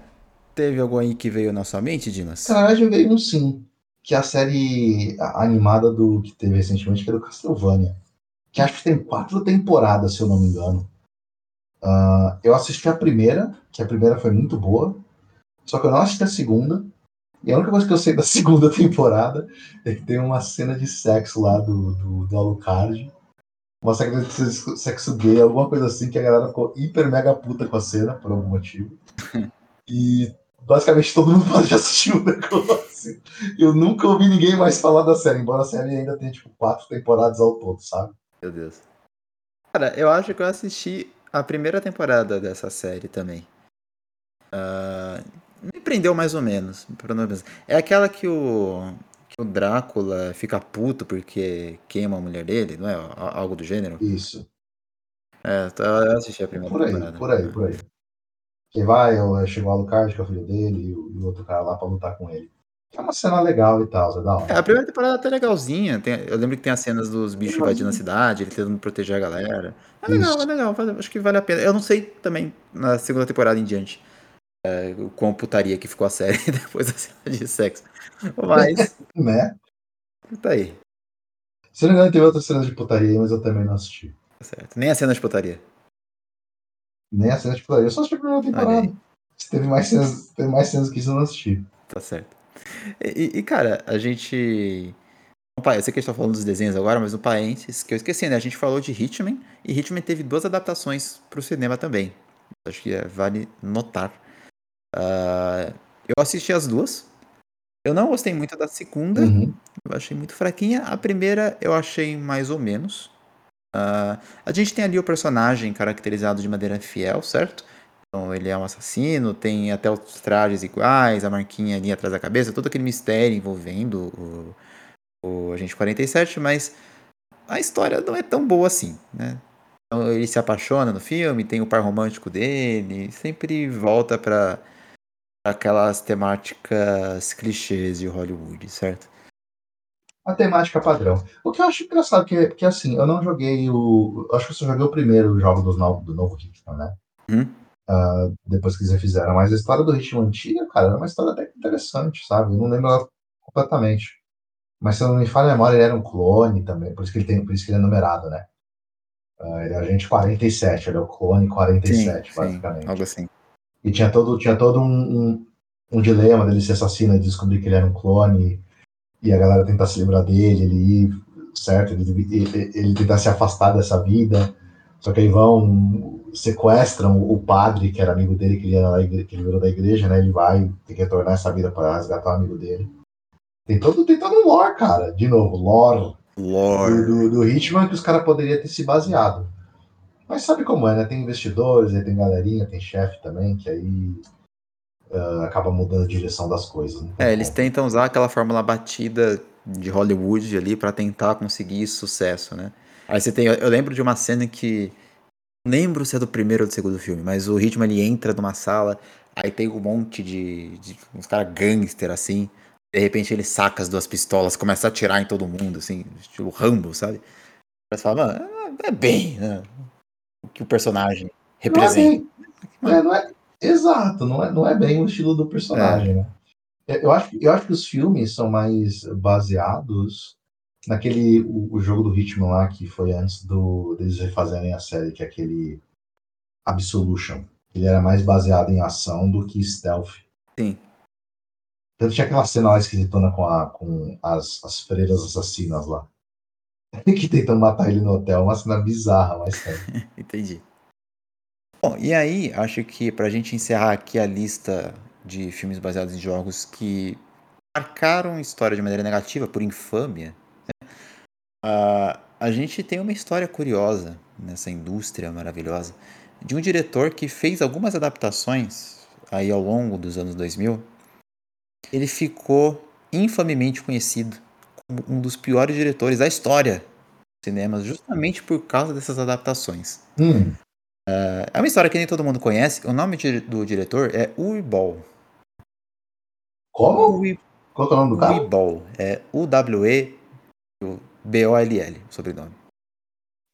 Teve algum aí que veio na sua mente, Dinas? Na verdade, veio um sim. Que é a série animada do que teve recentemente, que é do Castlevania. Que acho que tem quatro temporadas, se eu não me engano. Uh, eu assisti a primeira, que a primeira foi muito boa. Só que eu não assisti a segunda. E a única coisa que eu sei da segunda temporada é que tem uma cena de sexo lá do, do, do Alucard uma série de sexo gay, alguma coisa assim, que a galera ficou hiper mega puta com a cena, por algum motivo. E basicamente todo mundo já assistiu o negócio. Eu nunca ouvi ninguém mais falar da série, embora a série ainda tenha, tipo, quatro temporadas ao todo, sabe? Meu Deus. Cara, eu acho que eu assisti a primeira temporada dessa série também. Uh, me prendeu mais ou menos. É aquela que o o Drácula fica puto porque queima a mulher dele, não é? Algo do gênero? Isso. É, então eu assisti a primeira por aí, temporada. Por aí, por aí. Que vai, chegou o Alucard, que é o filho dele, e o, outro cara lá pra lutar com ele. É uma cena legal e tal, é da hora. É, a primeira temporada é até legalzinha. Tem, eu lembro que tem as cenas dos bichos invadindo a cidade, ele tentando proteger a galera. É legal, Isso. é legal. Acho que vale a pena. Eu não sei também na segunda temporada em diante é, o quão putaria que ficou a série depois da cena de sexo. Mas. né? Tá aí. Se não me engano, teve outras cenas de putaria mas eu também não assisti. Tá certo. Nem a cena de putaria. Nem a cena de putaria. Eu só assisti a primeira temporada. Se teve mais cenas, teve mais cenas que isso eu não assisti. Tá certo. E, e, cara, a gente. Pai, eu sei que a gente tá falando dos desenhos agora, mas no parênteses, que eu esqueci, né? A gente falou de Hitman, e Hitman teve duas adaptações pro cinema também. Acho que é, vale notar. Uh, eu assisti as duas. Eu não gostei muito da segunda. Uhum. Eu achei muito fraquinha. A primeira eu achei mais ou menos. Uh, a gente tem ali o personagem caracterizado de maneira fiel, certo? Então ele é um assassino, tem até os trajes iguais, a marquinha ali atrás da cabeça, todo aquele mistério envolvendo o, o Agente 47, mas a história não é tão boa assim, né? Então, ele se apaixona no filme, tem o par romântico dele, sempre volta para aquelas temáticas clichês de Hollywood, certo? A temática padrão. O que eu acho engraçado, que, que assim, eu não joguei o. Acho que eu só joguei o primeiro jogo do novo, do novo Hitman, né? Hum? Uh, depois que eles refizeram. Mas a história do Hitman antiga, cara, era uma história até interessante, sabe? Eu não lembro ela completamente. Mas se eu não me falha a memória, ele era um clone também, por isso que ele, tem, por isso que ele é numerado, né? Uh, ele é agente 47, ele é o clone 47, sim, basicamente. Sim, algo assim. E tinha todo, tinha todo um, um, um dilema dele ser assassino e descobrir que ele era um clone e a galera tentar se livrar dele, ele ir, certo? Ele, ele, ele tentar se afastar dessa vida. Só que aí vão, sequestram o padre, que era amigo dele, que ele, era, que ele virou da igreja, né? Ele vai ter que retornar essa vida para resgatar o amigo dele. Tem todo, tem todo um lore, cara. De novo, lore. Lore. Do, do, do Hitman que os caras poderiam ter se baseado. Mas sabe como é, né? Tem investidores, aí tem galerinha, tem chefe também, que aí uh, acaba mudando a direção das coisas. Né? É, eles tentam usar aquela fórmula batida de Hollywood ali para tentar conseguir sucesso, né? Aí você tem, eu lembro de uma cena que não lembro se é do primeiro ou do segundo filme, mas o Hitman ele entra numa sala, aí tem um monte de, de uns caras gangster assim, de repente ele saca as duas pistolas, começa a atirar em todo mundo, assim, estilo Rambo, sabe? Você fala, mano, é bem né, que o personagem representa. Não é, é, não é, exato, não é, não é bem o estilo do personagem, é. né? Eu acho, eu acho que os filmes são mais baseados naquele o, o, jogo do Hitman lá que foi antes do deles refazerem a série, que é aquele Absolution. Ele era mais baseado em ação do que stealth. Sim. Tanto tinha aquela cena lá esquisitona com, a, com as, as freiras assassinas lá. que tentam matar ele no hotel. Uma cena bizarra, mas é. Entendi. Bom, e aí, acho que pra gente encerrar aqui a lista de filmes baseados em jogos que marcaram a história de maneira negativa, por infâmia, né? uh, a gente tem uma história curiosa nessa indústria maravilhosa de um diretor que fez algumas adaptações aí ao longo dos anos 2000 ele ficou infamemente conhecido um dos piores diretores da história dos cinemas, justamente por causa dessas adaptações. Hum. Uh, é uma história que nem todo mundo conhece. O nome do diretor é Uwe Ball. Como? Uwe, Qual é o nome do cara? Uwe Ball. É U-W-E-B-O-L-L, o sobrenome.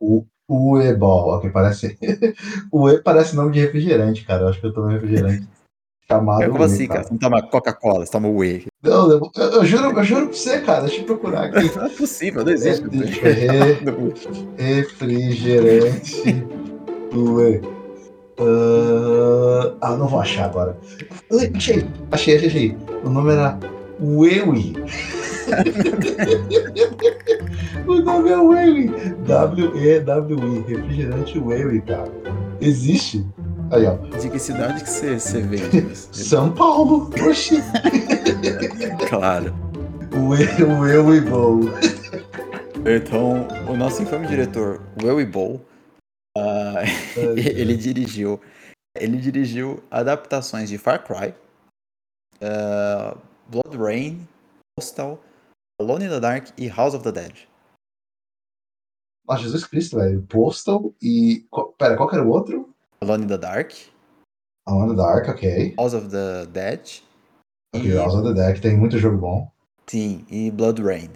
O Uwe Ball, ok, parece. Uwe parece nome de refrigerante, cara. Eu acho que eu tomei refrigerante Chamado é como assim, cara? Você não toma Coca-Cola, você toma Whey. Não, eu, eu, juro, eu juro pra você, cara. Deixa eu procurar aqui. Não é possível, não existe. É, refrigerante Whey. Uh, ah, não vou achar agora. Achei, achei, achei, achei. O nome era Wewi. o nome é Wewi. W-E-W-I. Refrigerante Wewi, cara. Existe. Aí, ó. De que cidade que você, vende? São Paulo. Oxi. claro. O eu, o eu e Bowl. Então, o nosso infame diretor, Will e Bowl, uh, ele dirigiu ele dirigiu adaptações de Far Cry, uh, Blood Rain, Postal, Alone in the Dark e House of the Dead. Ah, Jesus Cristo, velho. Postal e. Pera, qual que era o outro? Alone in the Dark. Alone in the Dark, ok. House of the Dead. Ok, e... House of the Dead, tem muito jogo bom. Sim, e Blood Rain.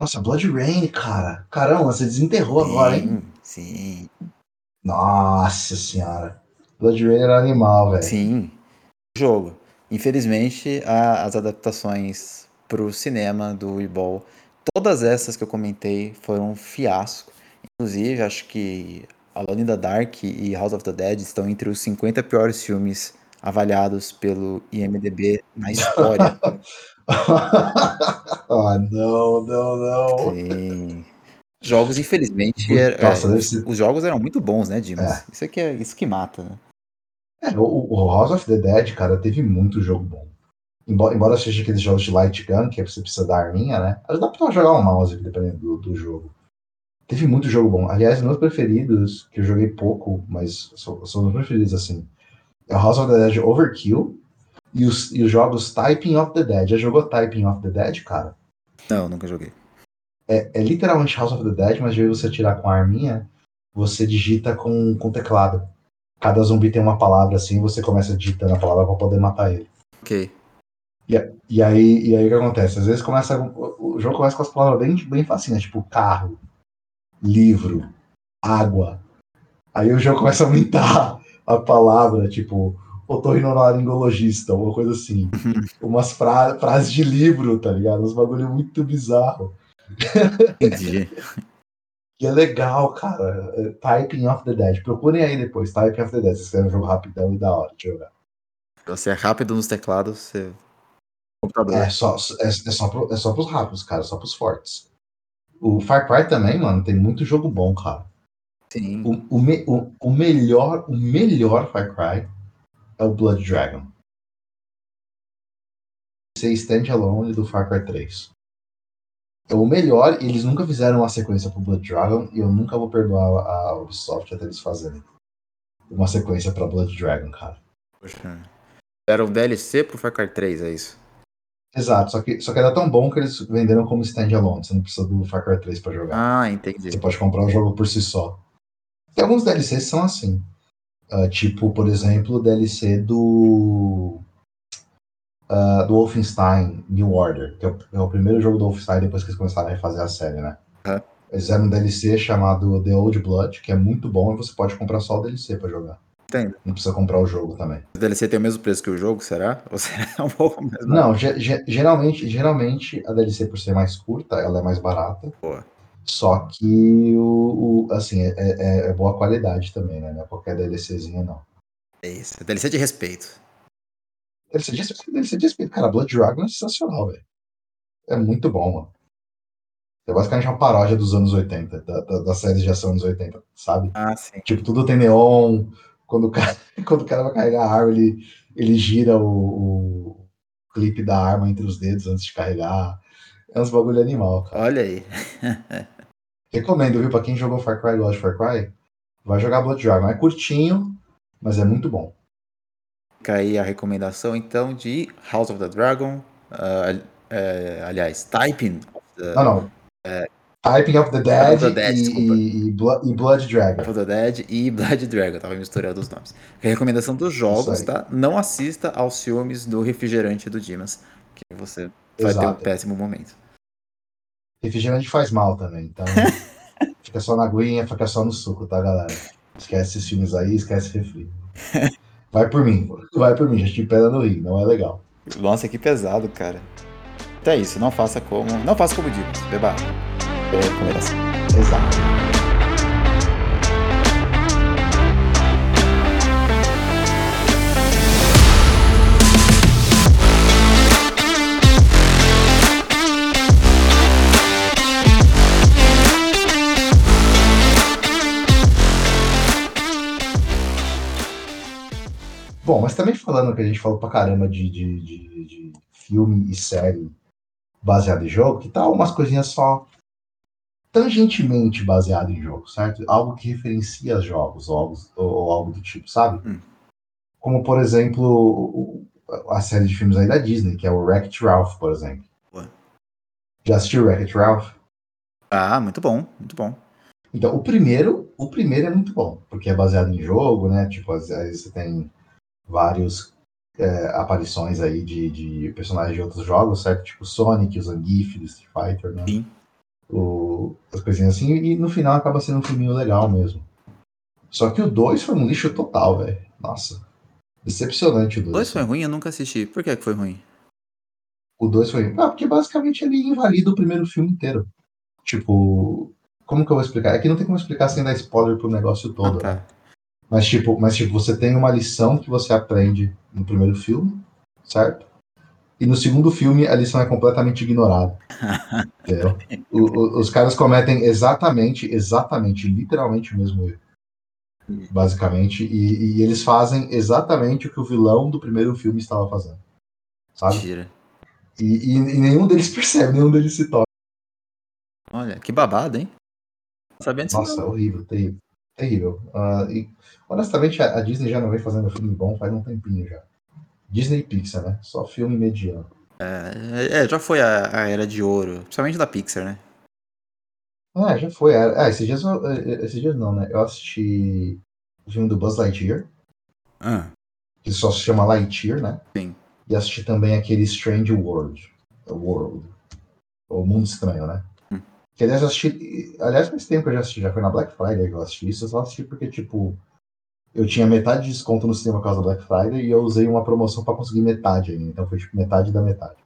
Nossa, Blood Rain, cara. Caramba, você desenterrou sim, agora, hein? Sim. Nossa senhora. Blood Rain era animal, velho. Sim. Jogo. Infelizmente, a, as adaptações pro cinema do Weeball todas essas que eu comentei foram um fiasco. Inclusive, acho que Alone in the Dark e House of the Dead estão entre os 50 piores filmes avaliados pelo IMDB na história. ah, não, não, não. Sim. Jogos, infelizmente, Nossa, é, ser... os jogos eram muito bons, né, Dimas? É. Isso aqui é isso que mata, né? É, o, o, House of the Dead, cara, teve muito jogo bom. Embora, embora seja aqueles jogos de light gun, que você precisa da arminha, né? Mas dá pra jogar um mouse dependendo do, do jogo. Teve muito jogo bom. Aliás, meus preferidos, que eu joguei pouco, mas são, são meus preferidos, assim. É o House of the Dead Overkill e os, e os jogos Typing of the Dead. Já jogou Typing of the Dead, cara? Não, nunca joguei. É, é literalmente House of the Dead, mas de vez você tirar com a arminha, você digita com, com teclado. Cada zumbi tem uma palavra assim, você começa digitando a palavra para poder matar ele. Ok. E, e, aí, e aí o que acontece? Às vezes começa. O jogo começa com as palavras bem, bem facinhas, tipo carro, livro, água. Aí o jogo começa a aumentar a palavra, tipo, otorrinolaringologista, uma coisa assim. Umas fra frases de livro, tá ligado? Uns bagulho muito bizarro. Entendi. E é legal, cara. É, Typing of the Dead. Procurem aí depois, Typing of the Dead. Vocês querem um jogo rapidão e da hora de jogar. Você é rápido nos teclados, você. É só, é, é, só, pro, é só pros rápidos, cara, só pros fortes. O Far Cry também, mano, tem muito jogo bom, cara. Sim. O, o, me, o, o melhor, o melhor Far Cry é o Blood Dragon. Ser standalone do Far Cry 3. É o melhor, eles nunca fizeram uma sequência pro Blood Dragon e eu nunca vou perdoar a Ubisoft até eles fazerem uma sequência pra Blood Dragon, cara. Poxa. Era o DLC pro Far Cry 3, é isso? Exato, só que, só que era tão bom que eles venderam como standalone. Você não precisa do Far Cry 3 pra jogar. Ah, entendi. Você pode comprar o jogo por si só. Tem alguns DLCs que são assim. Uh, tipo, por exemplo, o DLC do. Uh, do Wolfenstein New Order, que é o, é o, primeiro jogo do Wolfenstein depois que eles começaram a refazer a série, né? Uhum. Eles fizeram um DLC chamado The Old Blood, que é muito bom e você pode comprar só o DLC pra jogar. Entendo. Não precisa comprar o jogo também. O DLC tem o mesmo preço que o jogo, será? Ou será um pouco mais barato? Não, ge geralmente, geralmente a DLC, por ser mais curta, ela é mais barata. Boa. Só que o, o assim, é, é, é, boa qualidade também, né? Não é qualquer DLCzinha, não. É isso, é DLC de respeito. DLC de respeito, DLC de respeito. Cara, Blood Dragon é sensacional, velho. É muito bom, mano. É basicamente uma paródia dos anos 80, da, da, das séries de ação dos 80, sabe? Ah, sim. Tipo, tudo tem neon, quando o cara, quando o cara vai carregar a arma, ele, ele gira o, o clipe da arma entre os dedos antes de carregar. É uns bagulho animal, cara. Olha aí. Recomendo, viu? Pra quem jogou Far Cry e gosta de Far Cry, vai jogar Blood Dragon. É curtinho, mas é muito bom. Fica aí a recomendação, então, de House of the Dragon. Uh, uh, aliás, Typing. The, não, não. Uh, Typing of the Dead, the Dead e, e, e, Blood Dragon. Of the Dead e Blood Dragon, tava misturando os nomes. A recomendação dos jogos, tá? Não assista aos filmes do refrigerante do Dimas, que você vai Exato. ter um péssimo momento. Refrigerante faz mal também, então fica só na aguinha, fica só no suco, tá, galera? Esquece esses filmes aí, esquece refri. Vai por mim, vai por mim, já tive pedra no rio, não é legal. Nossa, que pesado, cara. Até isso, não faça como. Não faça como Dimas, beba recomendação. Exato. Bom, mas também falando que a gente falou pra caramba de, de, de, de filme e série baseado em jogo, que tal umas coisinhas só tangentemente baseado em jogo, certo? Algo que referencia jogos, ou, algo, ou algo do tipo, sabe? Hum. Como, por exemplo, a série de filmes aí da Disney, que é o Wreck-It Ralph, por exemplo. Ué. Já assistiu Wreck-It Ralph? Ah, muito bom, muito bom. Então, o primeiro, o primeiro é muito bom, porque é baseado em jogo, né? Tipo, às vezes você tem vários é, aparições aí de, de, personagens de outros jogos, certo? Tipo Sonic, o Zangief do Street Fighter, né? Sim o, as coisinhas assim, e no final acaba sendo um filminho legal mesmo. Só que o 2 foi um lixo total, velho. Nossa. Decepcionante o 2. O 2 foi ruim? Eu nunca assisti. Por que, que foi ruim? O 2 foi. Ah, porque basicamente ele invalida o primeiro filme inteiro. Tipo, como que eu vou explicar? É que não tem como explicar sem dar spoiler pro negócio todo, Ah, tá. né? Mas tipo, mas tipo, você tem uma lição que você aprende no primeiro filme, certo? E no segundo filme a lição é completamente ignorada. entendeu? O- o- os caras cometem exatamente, exatamente, literalmente o mesmo erro. Basicamente, e, e eles fazem exatamente o que o vilão do primeiro filme estava fazendo. Sabe? Mentira. E, e- e nenhum deles percebe, nenhum deles se toca. Olha, que babado, hein? Disso Nossa, não. horrível, terrível. Terrível. Ah, e, honestamente, a, a Disney já não vem fazendo filme bom faz um tempinho já. Disney e Pixar, né? Só filme mediano. É, é, já foi a, a era de ouro, principalmente da Pixar, né? Ah, já foi. Ah, esses dias, eu- eh, esses dias não, né? Eu assisti o filme do Buzz Lightyear, Ah, que só se chama Lightyear, né? Sim. E assisti também aquele Strange World. World. O Mundo Estranho, né? Hum. Que aliás eu assisti. Aliás, faz tempo que eu já assisti, já foi na Black Friday que eu assisti isso. Eu só assisti porque, tipo, eu tinha metade de desconto no cinema por causa da Black Friday e eu usei uma promoção pra conseguir metade ainda. Então foi tipo metade da metade.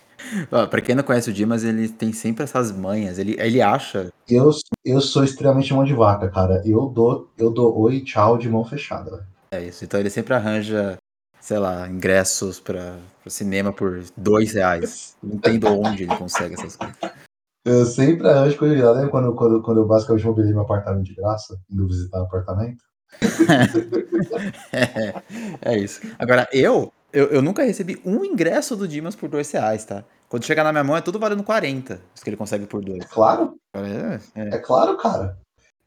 Ó, pra quem não conhece o Dimas, ele tem sempre essas manhas. Ele, ele acha. Eu, eu sou extremamente mão de vaca, cara. Eu dou, eu dou oi e tchau de mão fechada. É isso. Então ele sempre arranja, sei lá, ingressos pra, pro cinema por dois reais. Não entendo onde ele consegue essas coisas. Eu sempre arranjo coisa de. Lembra quando, quando, quando eu basicamente mobilei meu apartamento de graça, indo visitar o apartamento? É, é isso. Agora, eu, eu, eu nunca recebi um ingresso do Dimas por dois reais, tá? Quando chega na minha mão é tudo valendo 40, os que ele consegue por dois. Claro, É, é. é claro, cara.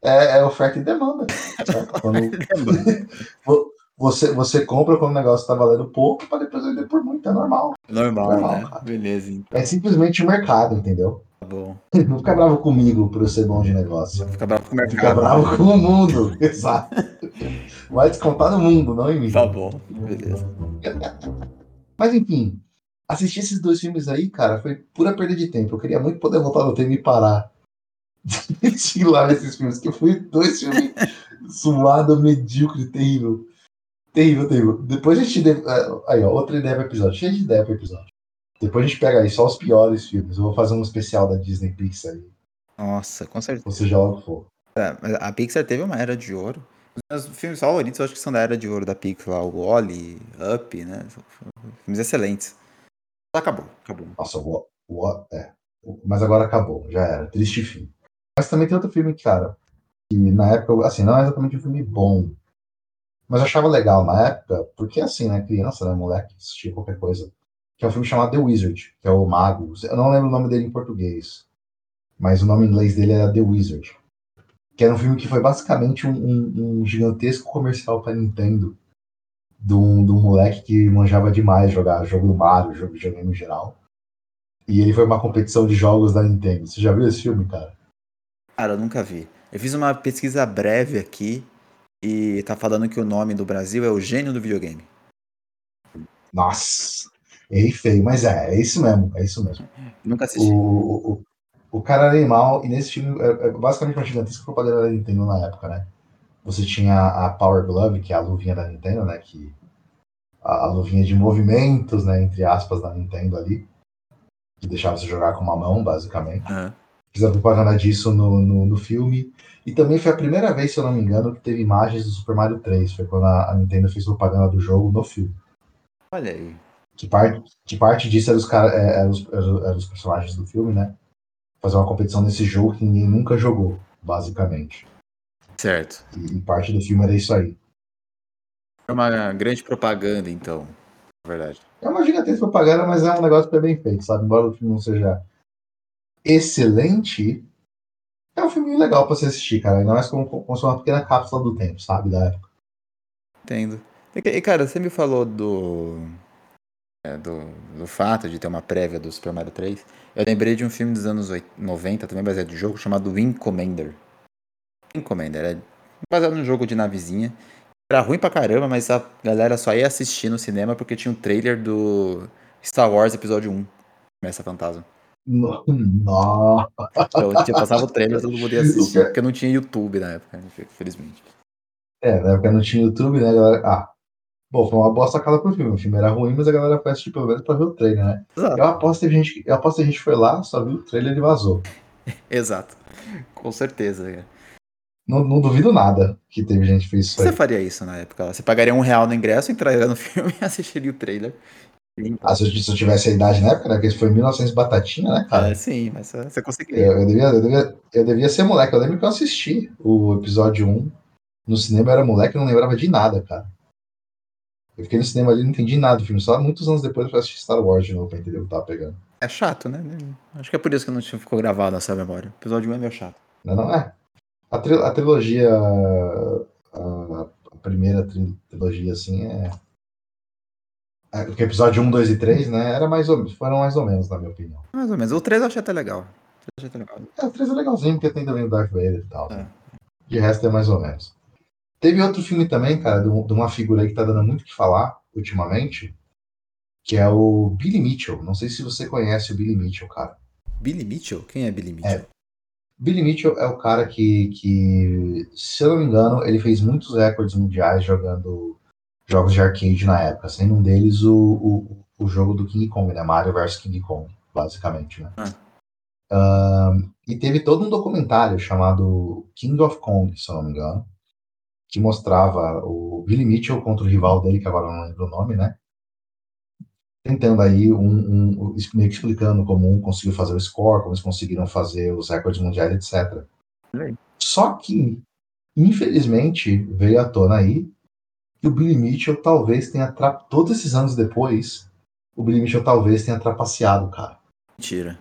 É, é oferta e demanda. Quando vo- você, você compra quando o negócio tá valendo pouco pra depois vender por muito. É normal. Normal, Normal, né? cara. Beleza, então. É simplesmente o mercado, entendeu? Bom. Não fica bravo comigo por eu ser bom de negócio. Fica bravo com o mercado. Fica bravo com o mundo. Exato. Vai descontar no mundo, não em mim. Tá bom, beleza. Mas enfim, assistir esses dois filmes aí, cara, foi pura perda de tempo. Eu queria muito poder voltar no tempo e parar de assistir lá nesses filmes, que foi dois filmes suado, medíocre, terrível. Terrível, terrível. Depois a gente. Deve... Aí, ó, outra ideia pro episódio. Cheio de ideia pro episódio. Depois a gente pega aí só os piores filmes. Eu vou fazer um especial da Disney Pixar aí. Nossa, com certeza. Ou seja, logo for. É, a Pixar teve uma era de ouro. Os meus filmes favoritos eu acho que são da era de ouro da Pixar, o Wally, Up, né? Filmes excelentes. Acabou, acabou. Nossa, o, o, é. Mas agora acabou, já era. Triste fim. Mas também tem outro filme, cara, que na época, assim, não é exatamente um filme bom. Mas eu achava legal na época, porque assim, né, criança, né, moleque, assistia qualquer coisa. Que é um filme chamado The Wizard, que é o Mago. Eu não lembro o nome dele em português. Mas o nome em inglês dele era The Wizard. Que era um filme que foi basicamente um, um- um gigantesco comercial pra Nintendo. De um, de um moleque que manjava demais jogar jogo do Mario, jogo de videogame em geral. E ele foi uma competição de jogos da Nintendo. Você já viu esse filme, cara? Cara, eu nunca vi. Eu fiz uma pesquisa breve aqui e tá falando que o nome do Brasil é o gênio do videogame. Nossa, errei feio, mas é, é isso mesmo, é isso mesmo. Nunca assisti. O, o, o cara era animal, e nesse filme é, é basicamente uma gigantesca propaganda da Nintendo na época, né? Você tinha a Power Glove, que é a luvinha da Nintendo, né? Que, a, a luvinha de movimentos, né? Entre aspas, da Nintendo ali. Que deixava você jogar com uma mão, basicamente. Aham. Fizeram propaganda disso no, no, no filme. E também foi a primeira vez, se eu não me engano, que teve imagens do Super Mario 3. Foi quando a, a Nintendo fez propaganda do jogo no filme. Olha aí. Que parte, que parte disso eram os, cara, é, os, eram, eram os personagens do filme, né? Fazer uma competição nesse jogo que ninguém nunca jogou, basicamente. Certo. E, e parte do filme era isso aí. É uma grande propaganda, então. Na verdade. É uma gigantesca propaganda, mas é um negócio que é bem feito, sabe? Embora o filme não seja excelente, é um filme legal pra você assistir, cara. Ainda mais como, como se fosse uma pequena cápsula do tempo, sabe? Da época. Entendo. E, cara, você me falou do, é, do. do fato de ter uma prévia do Super Mario 3. Eu lembrei de um filme dos anos oit- 90, também baseado em jogo, chamado Wing Commander. Wing Commander, é baseado num jogo de navezinha. Era ruim pra caramba, mas a galera só ia assistir no cinema porque tinha um trailer do Star Wars Episódio 1. Começa Fantasma. No- Nossa. Então, tinha, passava o trailer, todo mundo ia assistir, porque não tinha YouTube na época, infelizmente. É, na época não tinha YouTube, né, galera? Ah, Bom, foi uma bosta cara pro filme. O filme era ruim, mas a galera foi assistir pelo menos pra ver o trailer, né? Exato. Eu aposto que a gente, eu aposto que a gente foi lá, só viu o trailer e vazou. Exato. Com certeza. cara. Não, não duvido nada que teve gente que fez isso Você aí. faria isso na época? Você pagaria um real no ingresso, entraria no filme e assistiria o trailer. Ah, se, eu, se eu tivesse a idade na época, né? Porque isso foi em 1900 batatinha, né, cara? Ah, sim, mas você conseguiria. Eu, eu devia, eu, devia, eu devia ser moleque. Eu lembro que eu assisti o episódio 1 no cinema, eu era moleque e não lembrava de nada, cara. Eu fiquei no cinema ali e não entendi nada do filme. Só muitos anos depois eu fui assistir Star Wars de novo pra entender o que tava pegando. É chato, né? Acho que é por isso que não ficou gravado nessa memória. O episódio 1 é meio chato. Não, não é. A, tri- a trilogia. A, a primeira tri- trilogia, assim, é. é, Porque episódio 1, 2 e 3, né? Era mais ou, foram mais ou menos, na minha opinião. Mais ou menos. O 3 eu achei até legal. O 3 eu achei até legal. É, o 3 é legalzinho, porque tem também o Darth Vader e tal. É. né? De resto é mais ou menos. Teve outro filme também, cara, de, um- uma figura aí que tá dando muito o que falar ultimamente, que é o Billy Mitchell. Não sei se você conhece o Billy Mitchell, cara. Billy Mitchell? Quem é Billy Mitchell? Billy Mitchell é o cara que, que, se eu não me engano, ele fez muitos recordes mundiais jogando jogos de arcade na época, sendo um deles o, o, o jogo do King Kong, né? Mario vs King Kong, basicamente, né? Ahn, e teve todo um documentário chamado King of Kong, se eu não me engano, que mostrava o Billy Mitchell contra o rival dele, que agora eu não lembro o nome, né? Tentando aí, um, um, meio que explicando como um conseguiu fazer o score, como eles conseguiram fazer os recordes mundiais, etc. Só que, infelizmente, veio à tona aí que o Billy Mitchell talvez tenha, tra... todos esses anos depois, o Billy Mitchell talvez tenha trapaceado, cara. Mentira.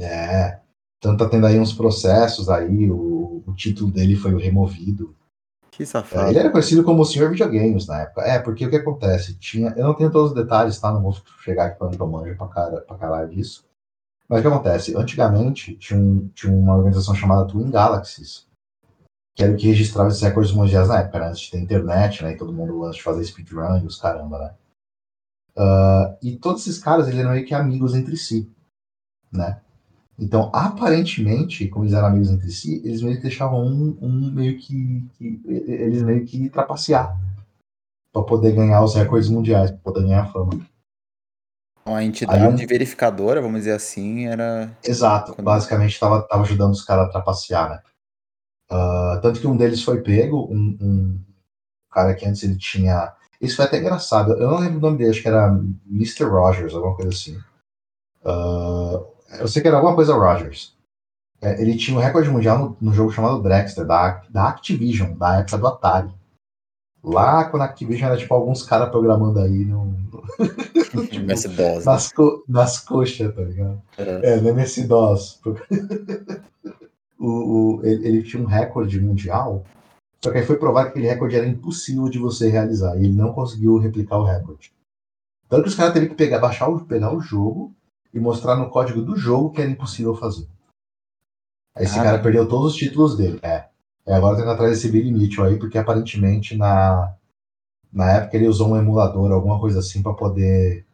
É. Então tá tendo aí uns processos aí, o, o título dele foi removido. Que safado. ele era conhecido como o Senhor Videogames na época. É, porque o que acontece? Tinha, eu não tenho todos os detalhes, tá? Não vou chegar aqui falando que eu manjo pra, cara, pra caralho disso. Mas o que acontece? Antigamente tinha, um, tinha uma organização chamada Twin Galaxies, que era o que registrava esses recordes mundiais na época, né? antes de ter internet, né? E todo mundo antes de fazer speedrun e os caramba, né? Ah, e todos esses caras, eles eram meio que amigos entre si, né? Então, aparentemente, como eles eram amigos entre si, eles meio que deixavam um, um meio que, que- Eles meio que trapacear para poder ganhar os recordes mundiais, para poder ganhar fama. Uma entidade Aí verificadora, vamos dizer assim, era. Exato, Quando- basicamente estava tava ajudando os caras a trapacear, né? Ah, tanto que um deles foi pego, um, um cara que antes ele tinha. Isso foi até engraçado, eu não lembro o nome dele, acho que era Mr. Rogers, alguma coisa assim. Ah, eu sei que era alguma coisa Rogers. É, ele tinha um recorde mundial no, no jogo chamado Drexter, da, da Activision, da época do Atari. Lá quando a Activision era tipo alguns caras programando aí no, MS-DOS. nas, co- nas coxas, tá ligado? É. É, no MS-DOS. o, o- ele, ele tinha um recorde mundial, só que aí foi provado que aquele recorde era impossível de você realizar, e ele não conseguiu replicar o recorde. Tanto que os caras teve que pegar, baixar o, pegar o jogo e mostrar no código do jogo que era impossível fazer. Aí esse Ah, cara perdeu todos os títulos dele. É. E agora tendo atrás desse Billy Mitchell aí, porque aparentemente na, na época ele usou um emulador, alguma coisa assim, para poder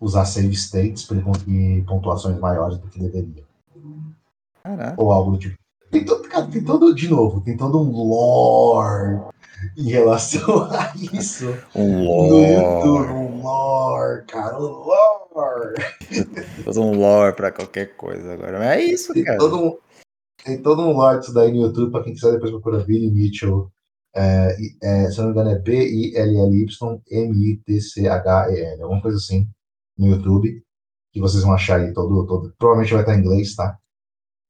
usar save states para ele conseguir pontuações maiores do que deveria. Caraca. Ou algo do tipo. Tem todo, cara, tem todo, de novo, tem todo um lore em relação a isso Um no YouTube. lore. Um lore, cara, um lore. Fazer um lore pra qualquer coisa agora. Mas é isso, Tem cara. todo um, tem todo um lore disso daí no YouTube, para quem quiser depois procurar Billy Mitchell. É, é, se eu não me engano, é B-I-L-L-Y-M-I-T-C-H-E-L, alguma coisa assim, no YouTube, que vocês vão achar aí todo, todo. Provavelmente vai estar em inglês, tá?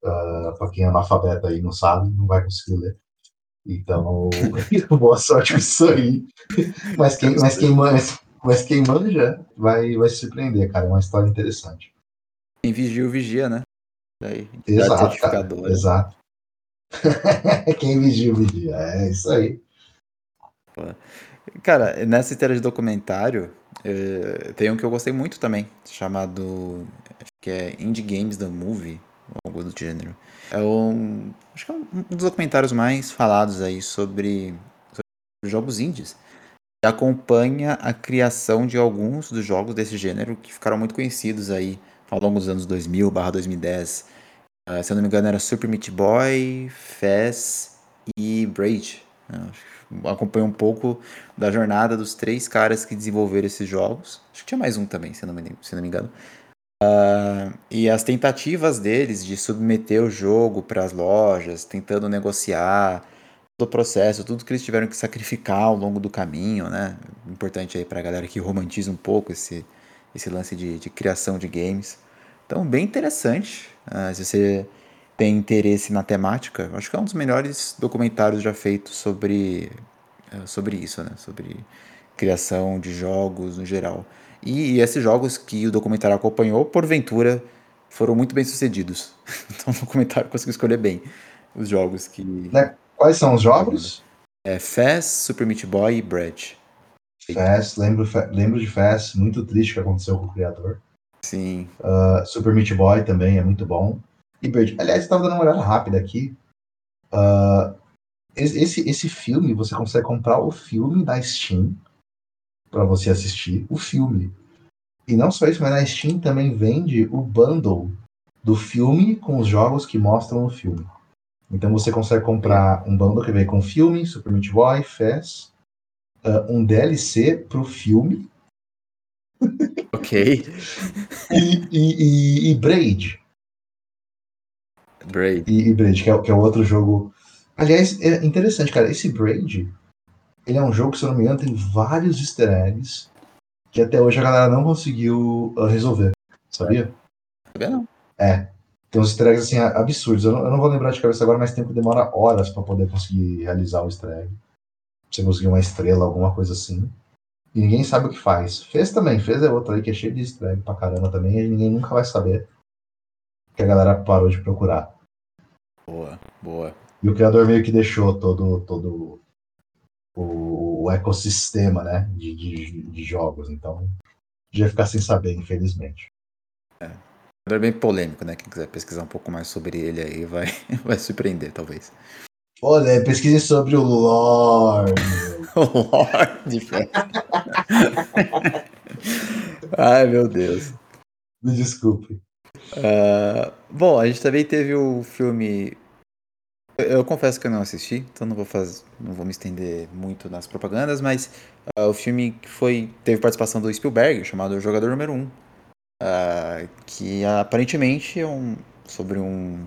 Uh, para quem é analfabeto aí e não sabe, não vai conseguir ler. Então, boa sorte com isso aí. Mas quem, mas quem, manja, mas quem manja vai, vai se surpreender, cara. É uma história interessante. Quem vigia vigia, né? Daí, Exato, cara. Exato. Quem vigia, vigia. É isso aí. Cara, nessa esteira de documentário, eh, tem um que eu gostei muito também, chamado. Acho que é Indie Games The Movie, ou algo do gênero. É um. Acho que é um, um dos documentários mais falados aí sobre, sobre jogos indies. Acompanha a criação de alguns dos jogos desse gênero que ficaram muito conhecidos aí ao longo dos anos 2000 2010. Ah, se eu não me engano, era Super Meat Boy, Fez e Braid. Acompanha um pouco da jornada dos três caras que desenvolveram esses jogos. Acho que tinha mais um também, se não me, se não me engano. Uh, e as tentativas deles de submeter o jogo para as lojas, tentando negociar todo o processo, tudo que eles tiveram que sacrificar ao longo do caminho, né? Importante aí para a galera que romantiza um pouco esse, esse lance de, de criação de games. Então, bem interessante. Uh, se você tem interesse na temática, acho que é um dos melhores documentários já feitos sobre, uh, sobre isso, né? Sobre criação de jogos no geral. E, e esses jogos que o documentário acompanhou, porventura, foram muito bem sucedidos. Então o documentário conseguiu escolher bem os jogos que. Né? Quais são os jogos? É Fast, Super Meat Boy e Bread. Fast, lembro, lembro de Fast, muito triste o que aconteceu com o criador. Sim. Uh, Super Meat Boy também é muito bom. E Bread. Aliás, estava dando uma olhada rápida aqui. Uh, esse, esse filme, você consegue comprar o filme da Steam para você assistir o filme. E não só isso, mas na Steam também vende o bundle do filme com os jogos que mostram o filme. Então você consegue comprar um bundle que vem com filme, Super Meat Boy, Fez, uh, um DLC pro filme. Ok. e, e, e, e, Braid. Braid. E, e Braid, que é, que é outro jogo. Aliás, é interessante, cara. Esse Braid, ele é um jogo que, se eu não me engano, tem vários easter eggs que até hoje a galera não conseguiu uh, resolver. Sabia? Sabia não. É. Tem uns easter eggs assim, absurdos. Eu não, eu não vou lembrar de cabeça agora, mas tempo demora horas para poder conseguir realizar o easter egg. Pra você conseguir uma estrela, alguma coisa assim. E ninguém sabe o que faz. Fez também, fez é outra aí que é cheio de easter egg pra caramba também, e ninguém nunca vai saber. Que a galera parou de procurar. Boa, boa. E o criador meio que deixou todo, todo o, o ecossistema né, de, de, de, jogos. Então, já ficar sem saber, infelizmente. É. É bem polêmico, né? Quem quiser pesquisar um pouco mais sobre ele aí vai, vai surpreender, talvez. Olha, pesquise sobre o lore. o lore de Ai, meu Deus. Me desculpe. Uh, bom, a gente também teve o filme eu confesso que eu não assisti, então não vou fazer, não vou me estender muito nas propagandas, mas uh, o filme que foi teve participação do Spielberg, chamado Jogador Número 1, uh, que aparentemente é um sobre um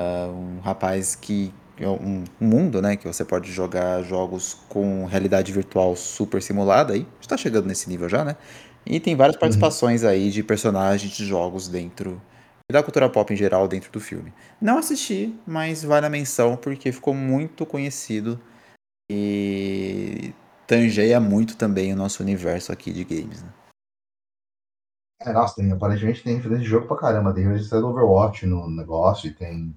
uh, um rapaz que é um, mundo, né, que você pode jogar jogos com realidade virtual super simulada aí, está chegando nesse nível já, né? E tem várias uhum. participações uhum. aí de personagens de jogos dentro e da cultura pop em geral dentro do filme. Não assisti, mas vale a menção porque ficou muito conhecido e tangeia muito também o nosso universo aqui de games, né? É, nossa, tem, aparentemente tem referência de jogo pra caramba. Tem referência do Overwatch no negócio e tem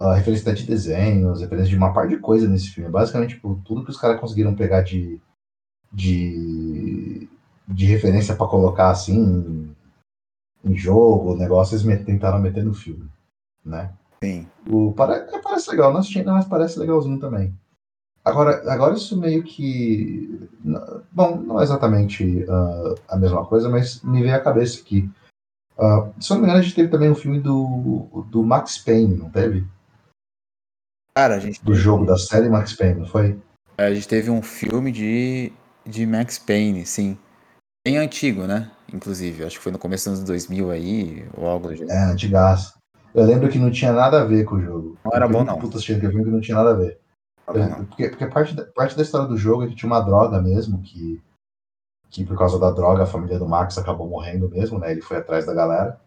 uh, referência de desenhos, referência de uma parte de coisa nesse filme. Basicamente, tipo, tudo que os caras conseguiram pegar de, de, de referência para colocar assim em jogo, o negócio, eles met, tentaram meter no filme, né? Sim. O, parece, parece legal, não assisti ainda, mas parece legalzinho também. Agora, agora isso meio que. Bom, não é exatamente uh, a mesma coisa, mas me veio à cabeça que. Uh, se eu não me engano, a gente teve também um filme do, do Max Payne, não teve? Cara, a gente. Do teve... jogo da série Max Payne, não foi? É, a gente teve um filme de, de Max Payne, sim. Bem antigo, né? Inclusive, acho que foi no começo dos anos 2000 aí, ou algo do jeito. É, antigaço. Eu lembro que não tinha nada a ver com o jogo. Não era bom, não. Puta filme que não tinha nada a ver. Não. Porque, porque parte, da, parte da história do jogo é que tinha uma droga mesmo, que, que por causa da droga a família do Max acabou morrendo mesmo, né? Ele foi atrás da galera.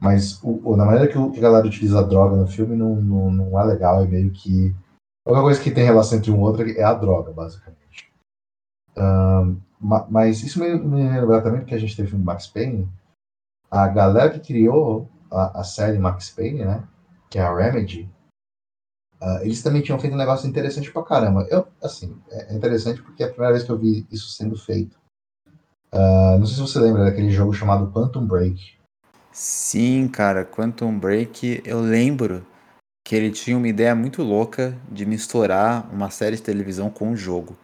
Mas o, o, na maneira que, o, que a galera utiliza a droga no filme não, não, não é legal, é meio que. A única coisa que tem relação entre um e outro é a droga, basicamente. Um, mas isso me, me lembra também que a gente teve no Max Payne. A galera que criou a, a, série Max Payne, né? Que é a Remedy. Uh, eles também tinham feito um negócio interessante pra caramba. Eu, assim, é interessante porque é a primeira vez que eu vi isso sendo feito. Uh, não sei se você lembra daquele jogo chamado Quantum Break. Sim, cara, Quantum Break, eu lembro que ele tinha uma ideia muito louca de misturar uma série de televisão com um jogo.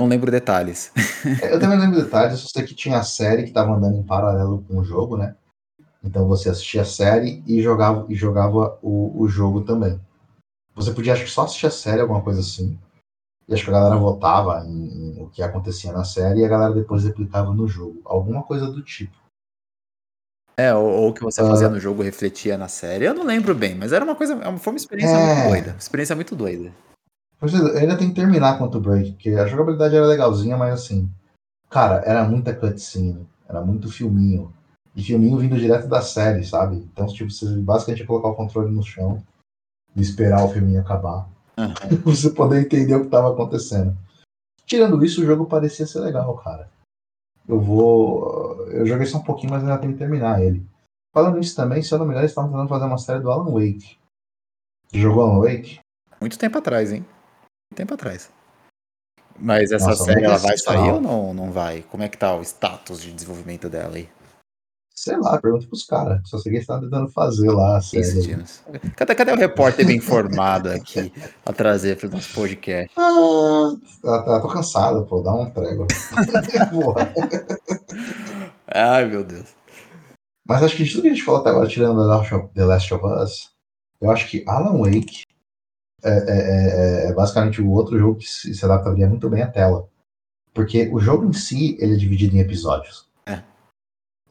Não lembro detalhes. É, eu também lembro detalhes, eu sei que tinha a série que estava andando em paralelo com o jogo, né? Então você assistia a série e jogava, e jogava o, o jogo também. Você podia, acho que só assistir a série, alguma coisa assim. e acho que a galera votava em, em o que acontecia na série e a galera depois replicava no jogo. Alguma coisa do tipo. É, ou, o que você fazia no jogo refletia na série. Eu não lembro bem, mas era uma coisa. Foi uma experiência É. muito doida. Uma experiência muito doida. É, Eu ainda tenho que terminar Quantum Break, porque a jogabilidade era legalzinha, mas assim, cara, era muita cutscene, era muito filminho. E filminho vindo direto da série, sabe? Então, tipo, você basicamente ia colocar o controle no chão e esperar o filminho acabar. Você poder entender o que estava acontecendo. Tirando isso, o jogo parecia ser legal, cara. Eu vou. Eu joguei só um pouquinho, mas ainda tenho que terminar ele. Falando isso também, se eu não me engano, eles estavam tentando fazer uma série do Alan Wake. Você jogou Alan Wake? Muito tempo atrás, hein? Muito tempo atrás. Mas essa Nossa, série ela vai sair ou não, não vai? Como é que tá o status de desenvolvimento dela aí? Sei lá, pergunta pros caras. Só sei que eles tentando fazer lá Dinos. Cadê, cadê o repórter bem informado aqui a trazer para o nosso podcast? Ah, tá- tá- tô cansado, pô, dá um. Porra. Ai, meu Deus. Mas acho que de tudo que a gente falou até agora, tirando The Last of, Us, eu acho que Alan Wake é, é- é- é basicamente o outro jogo que se, se adaptaria muito bem à tela. Porque o jogo em si, ele é dividido em episódios.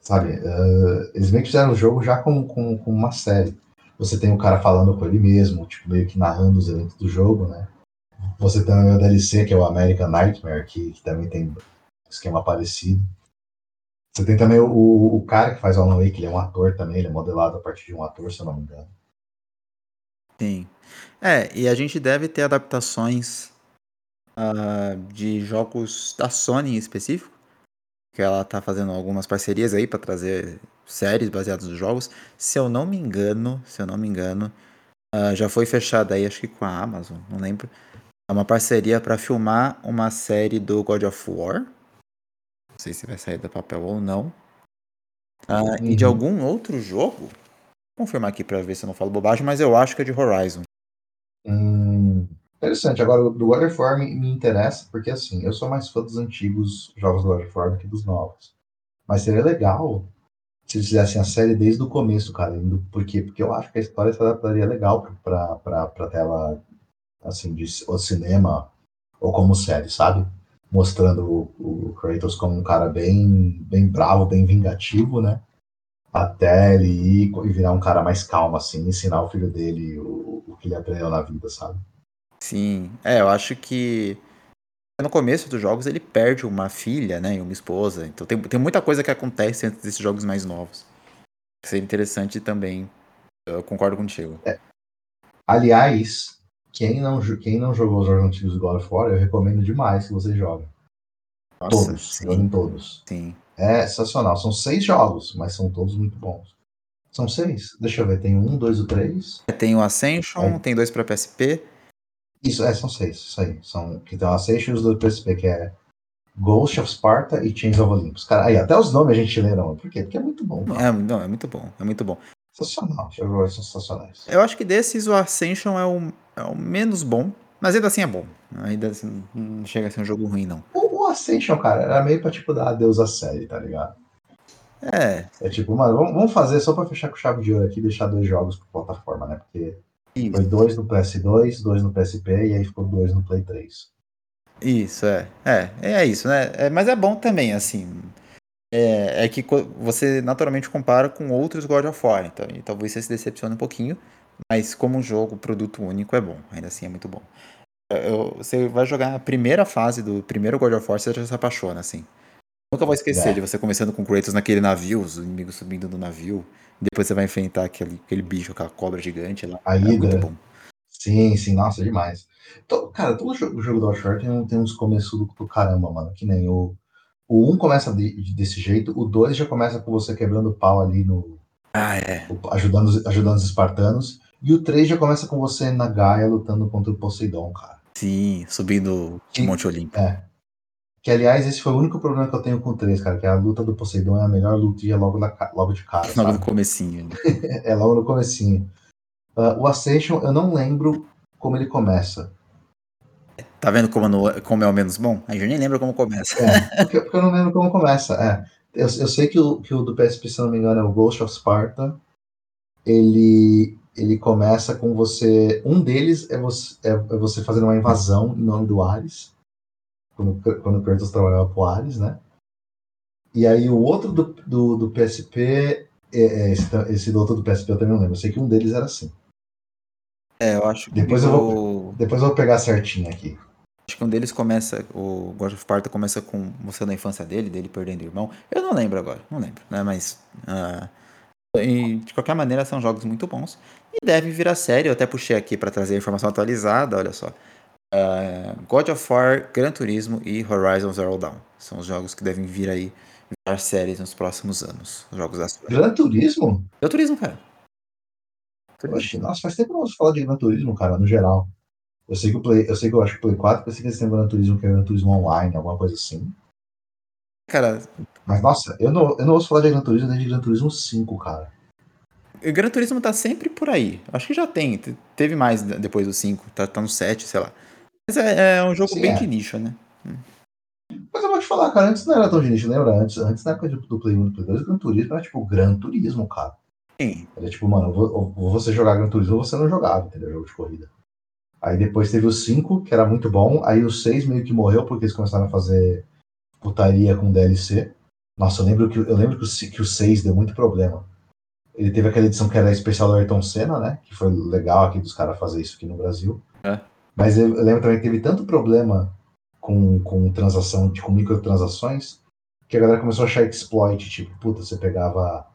Sabe? eh, eles meio que fizeram o jogo já com, com, com uma série. Você tem o cara falando com ele mesmo, tipo, meio que narrando os eventos do jogo, né? Você tem o DLC, que é o American Nightmare, que, que também tem esquema parecido. Você tem também o, o cara que faz o Alan Wake, ele é um ator também, ele é modelado a partir de um ator, se eu não me engano. Sim. É, e a gente deve ter adaptações ah, de jogos da Sony em específico, que ela tá fazendo algumas parcerias aí para trazer séries baseadas nos jogos. Se eu não me engano, se eu não me engano, ah, já foi fechada aí, acho que com a Amazon, não lembro. É uma parceria para filmar uma série do God of War. Não sei se vai sair do papel ou não. Ah, E de Uhum. algum outro jogo. Vou confirmar aqui para ver se eu não falo bobagem, mas eu acho que é de Horizon. Hum, interessante. Agora, o do War me, interessa, porque assim, eu sou mais fã dos antigos jogos do do que dos novos. Mas seria legal se eles fizessem a série desde o começo, cara. Por quê? Porque eu acho que a história se adaptaria legal pra, pra, pra tela, assim, de ou cinema ou como série, sabe? Mostrando o, o Kratos como um cara bem, bem bravo, bem vingativo, né? Até ele ir e virar um cara mais calmo, assim, ensinar o filho dele o, o que ele aprendeu na vida, sabe? Sim, é, eu acho que no começo dos jogos ele perde uma filha, né, e uma esposa. Então tem, tem muita coisa que acontece antes desses jogos mais novos. Seria interessante também. Eu concordo contigo. Aliás, quem não, quem não jogou os jogos antigos do God of War, eu recomendo demais que você jogue. Nossa, Todos, sim, joguem todos. sim. É sensacional. São seis jogos, mas são todos muito bons. São seis? Deixa eu ver, tem um, dois ou três. Tem o Ascension, É. tem dois pra PSP. Isso, é, são seis, isso aí. São, que tem uma seis e os do PSP, que é Ghost of Sparta e Chains of Olympus. Cara, aí até os nomes a gente leram. Por quê? Porque é muito bom. cara. É, não, é muito bom, é muito bom. Sensacional. Os jogos são sensacionais. Eu acho que desses o Ascension é o, é o menos bom, mas ainda assim é bom. Ainda assim, não chega a ser um jogo ruim, não. O, o Ascension, cara, era meio pra tipo dar adeus à série, tá ligado? É, É tipo, mano, vamos, vamos fazer só pra fechar com chave de ouro aqui e deixar dois jogos por plataforma, né? Porque isso. foi dois no PS2, dois no PSP e aí ficou dois no Play 3. Isso, é. É, é isso, né? É, mas é bom também, assim. É, é que você naturalmente compara com outros God of War, então, e talvez você se decepcione um pouquinho, mas como um jogo, produto único, é bom. Ainda assim é muito bom. Eu- você vai jogar a primeira fase do primeiro God of War, você já se apaixona, assim. Nunca vou esquecer É. de você começando com Kratos naquele navio, os inimigos subindo do navio. Depois você vai enfrentar aquele, aquele bicho, aquela cobra gigante lá. A É bom. Sim, sim, nossa, demais. To- cara, todo jogo, jogo do War tem, um- tem uns começos do, do caramba, mano. Que nem o. O 1 começa de- de- desse jeito, o 2 já começa com você quebrando o pau ali no. Ah, é. ajudando, os- ajudando os espartanos. E o 3 já começa com você na Gaia lutando contra o Poseidon, cara. Sim, subindo o Monte Olimpo. É. Que, aliás, esse foi o único problema que eu tenho com o 3, cara, que a luta do Poseidon é a melhor luta e é logo, na logo de cara, Logo no comecinho. É logo no comecinho. Ah, o Ascension, eu não lembro como ele começa. Tá vendo como, no- como é o menos bom? A gente nem lembra como começa. É, porque, porque eu não lembro como começa. É. Eu, eu sei que o, que o do PSP, se não me engano, é o Ghost of Sparta. Ele, ele começa com você. Um deles é você, é, é você fazendo uma invasão em nome do Ares. Quando, quando o Kratos trabalhava pro Ares, né? E aí o outro do, do, do PSP. É, é, esse, esse do outro do PSP eu também não lembro. Eu sei que um deles era assim. É, eu acho que. Depois eu vou, depois eu vou pegar certinho aqui. Acho que um deles começa. O God of Sparta começa com mostrando a infância dele, dele perdendo o irmão. Eu não lembro agora, não lembro, né? Mas. Uh, e, de qualquer maneira, são jogos muito bons. E devem virar série. Eu até puxei aqui para trazer a informação atualizada, olha só. Uh, God of War, Gran Turismo e Horizon Zero Dawn. São os jogos que devem vir aí virar séries nos próximos anos. Os jogos da Gran Turismo? Gran Turismo, cara. Oxe, nossa, faz tempo que não se fala de Gran Turismo, cara, no geral. Eu sei que o Play, eu sei que eu acho que o Play 4, eu sei que eles têm Gran Turismo, que é Gran Turismo Online, alguma coisa assim. Cara. Mas nossa, eu não, eu não ouço falar de Gran Turismo desde Gran Turismo 5, cara. Gran Turismo tá sempre por aí. Acho que já tem. Teve mais depois do 5, tá, tá no 7, sei lá. Mas é, é um jogo Sim, bem é. de nicho, né? Mas eu vou te falar, cara, antes não era tão de nicho, lembra? Antes, antes na época do Play 1 do Play 2, o Gran Turismo era tipo Gran Turismo, cara. Sim. Era tipo, mano, ou você jogar Gran Turismo ou você não jogava, entendeu? Jogo de corrida. Aí depois teve o 5, que era muito bom. Aí o 6 meio que morreu porque eles começaram a fazer putaria com DLC. Nossa, eu lembro que, eu lembro que o, que o 6 deu muito problema. Ele teve aquela edição que era especial do Ayrton Senna, né? Que foi legal aqui dos caras fazer isso aqui no Brasil. É. Mas eu, lembro também que teve tanto problema com, com transação, com microtransações, que a galera começou a achar exploit, tipo, puta, você pegava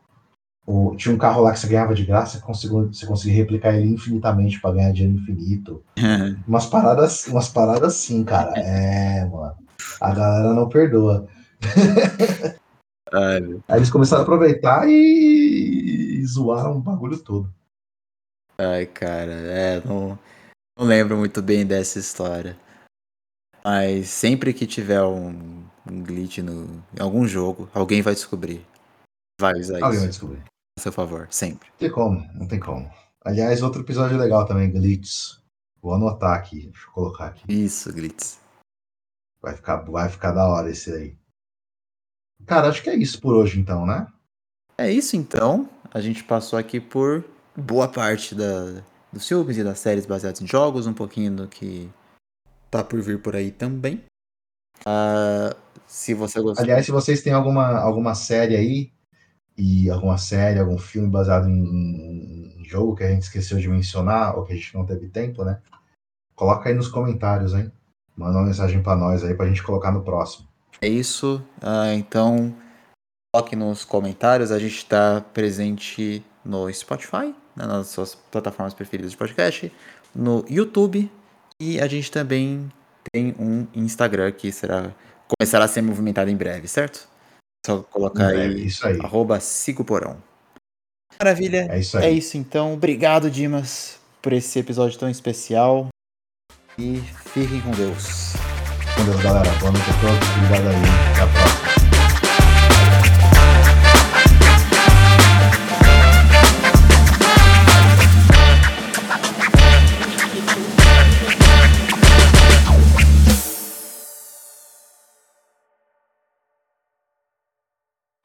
o, tinha um carro lá que você ganhava de graça, você, você conseguia replicar ele infinitamente para ganhar dinheiro infinito. umas paradas, umas paradas assim, cara. É, mano. A galera não perdoa. Ai, Aí eles começaram a aproveitar e... e zoaram o bagulho todo. Ai, cara, é, não, não lembro muito bem dessa história. Mas sempre que tiver um, um glitch no, em algum jogo, alguém vai descobrir. Vai usar alguém isso. vai descobrir a seu favor, sempre. Não tem como, não tem como. Aliás, outro episódio legal também, Glitz. Vou anotar aqui, deixa eu colocar aqui. Isso, Glitz. Vai ficar, vai ficar da hora esse aí. Cara, acho que é isso por hoje então, né? É isso então. A gente passou aqui por boa parte da, dos filmes e das séries baseadas em jogos, um pouquinho do que tá por vir por aí também. Uh, se você gostou. Aliás, se vocês têm alguma, alguma série aí e alguma série, algum filme baseado em, em, jogo que a gente esqueceu de mencionar ou que a gente não teve tempo, né? Coloca aí nos comentários, hein? Manda uma mensagem para nós aí pra gente colocar no próximo. É isso. Uh, então, coloque nos comentários. A gente está presente no Spotify, nas suas plataformas preferidas de podcast, no YouTube e a gente também tem um Instagram que será começará a ser movimentado em breve, certo? Só colocar aí, isso aí. arroba Porão. Maravilha. É isso. É isso então. Obrigado, Dimas, por esse episódio tão especial. E fiquem com Deus. Com Deus, galera. Boa noite a todos. Obrigado aí. Até a próxima.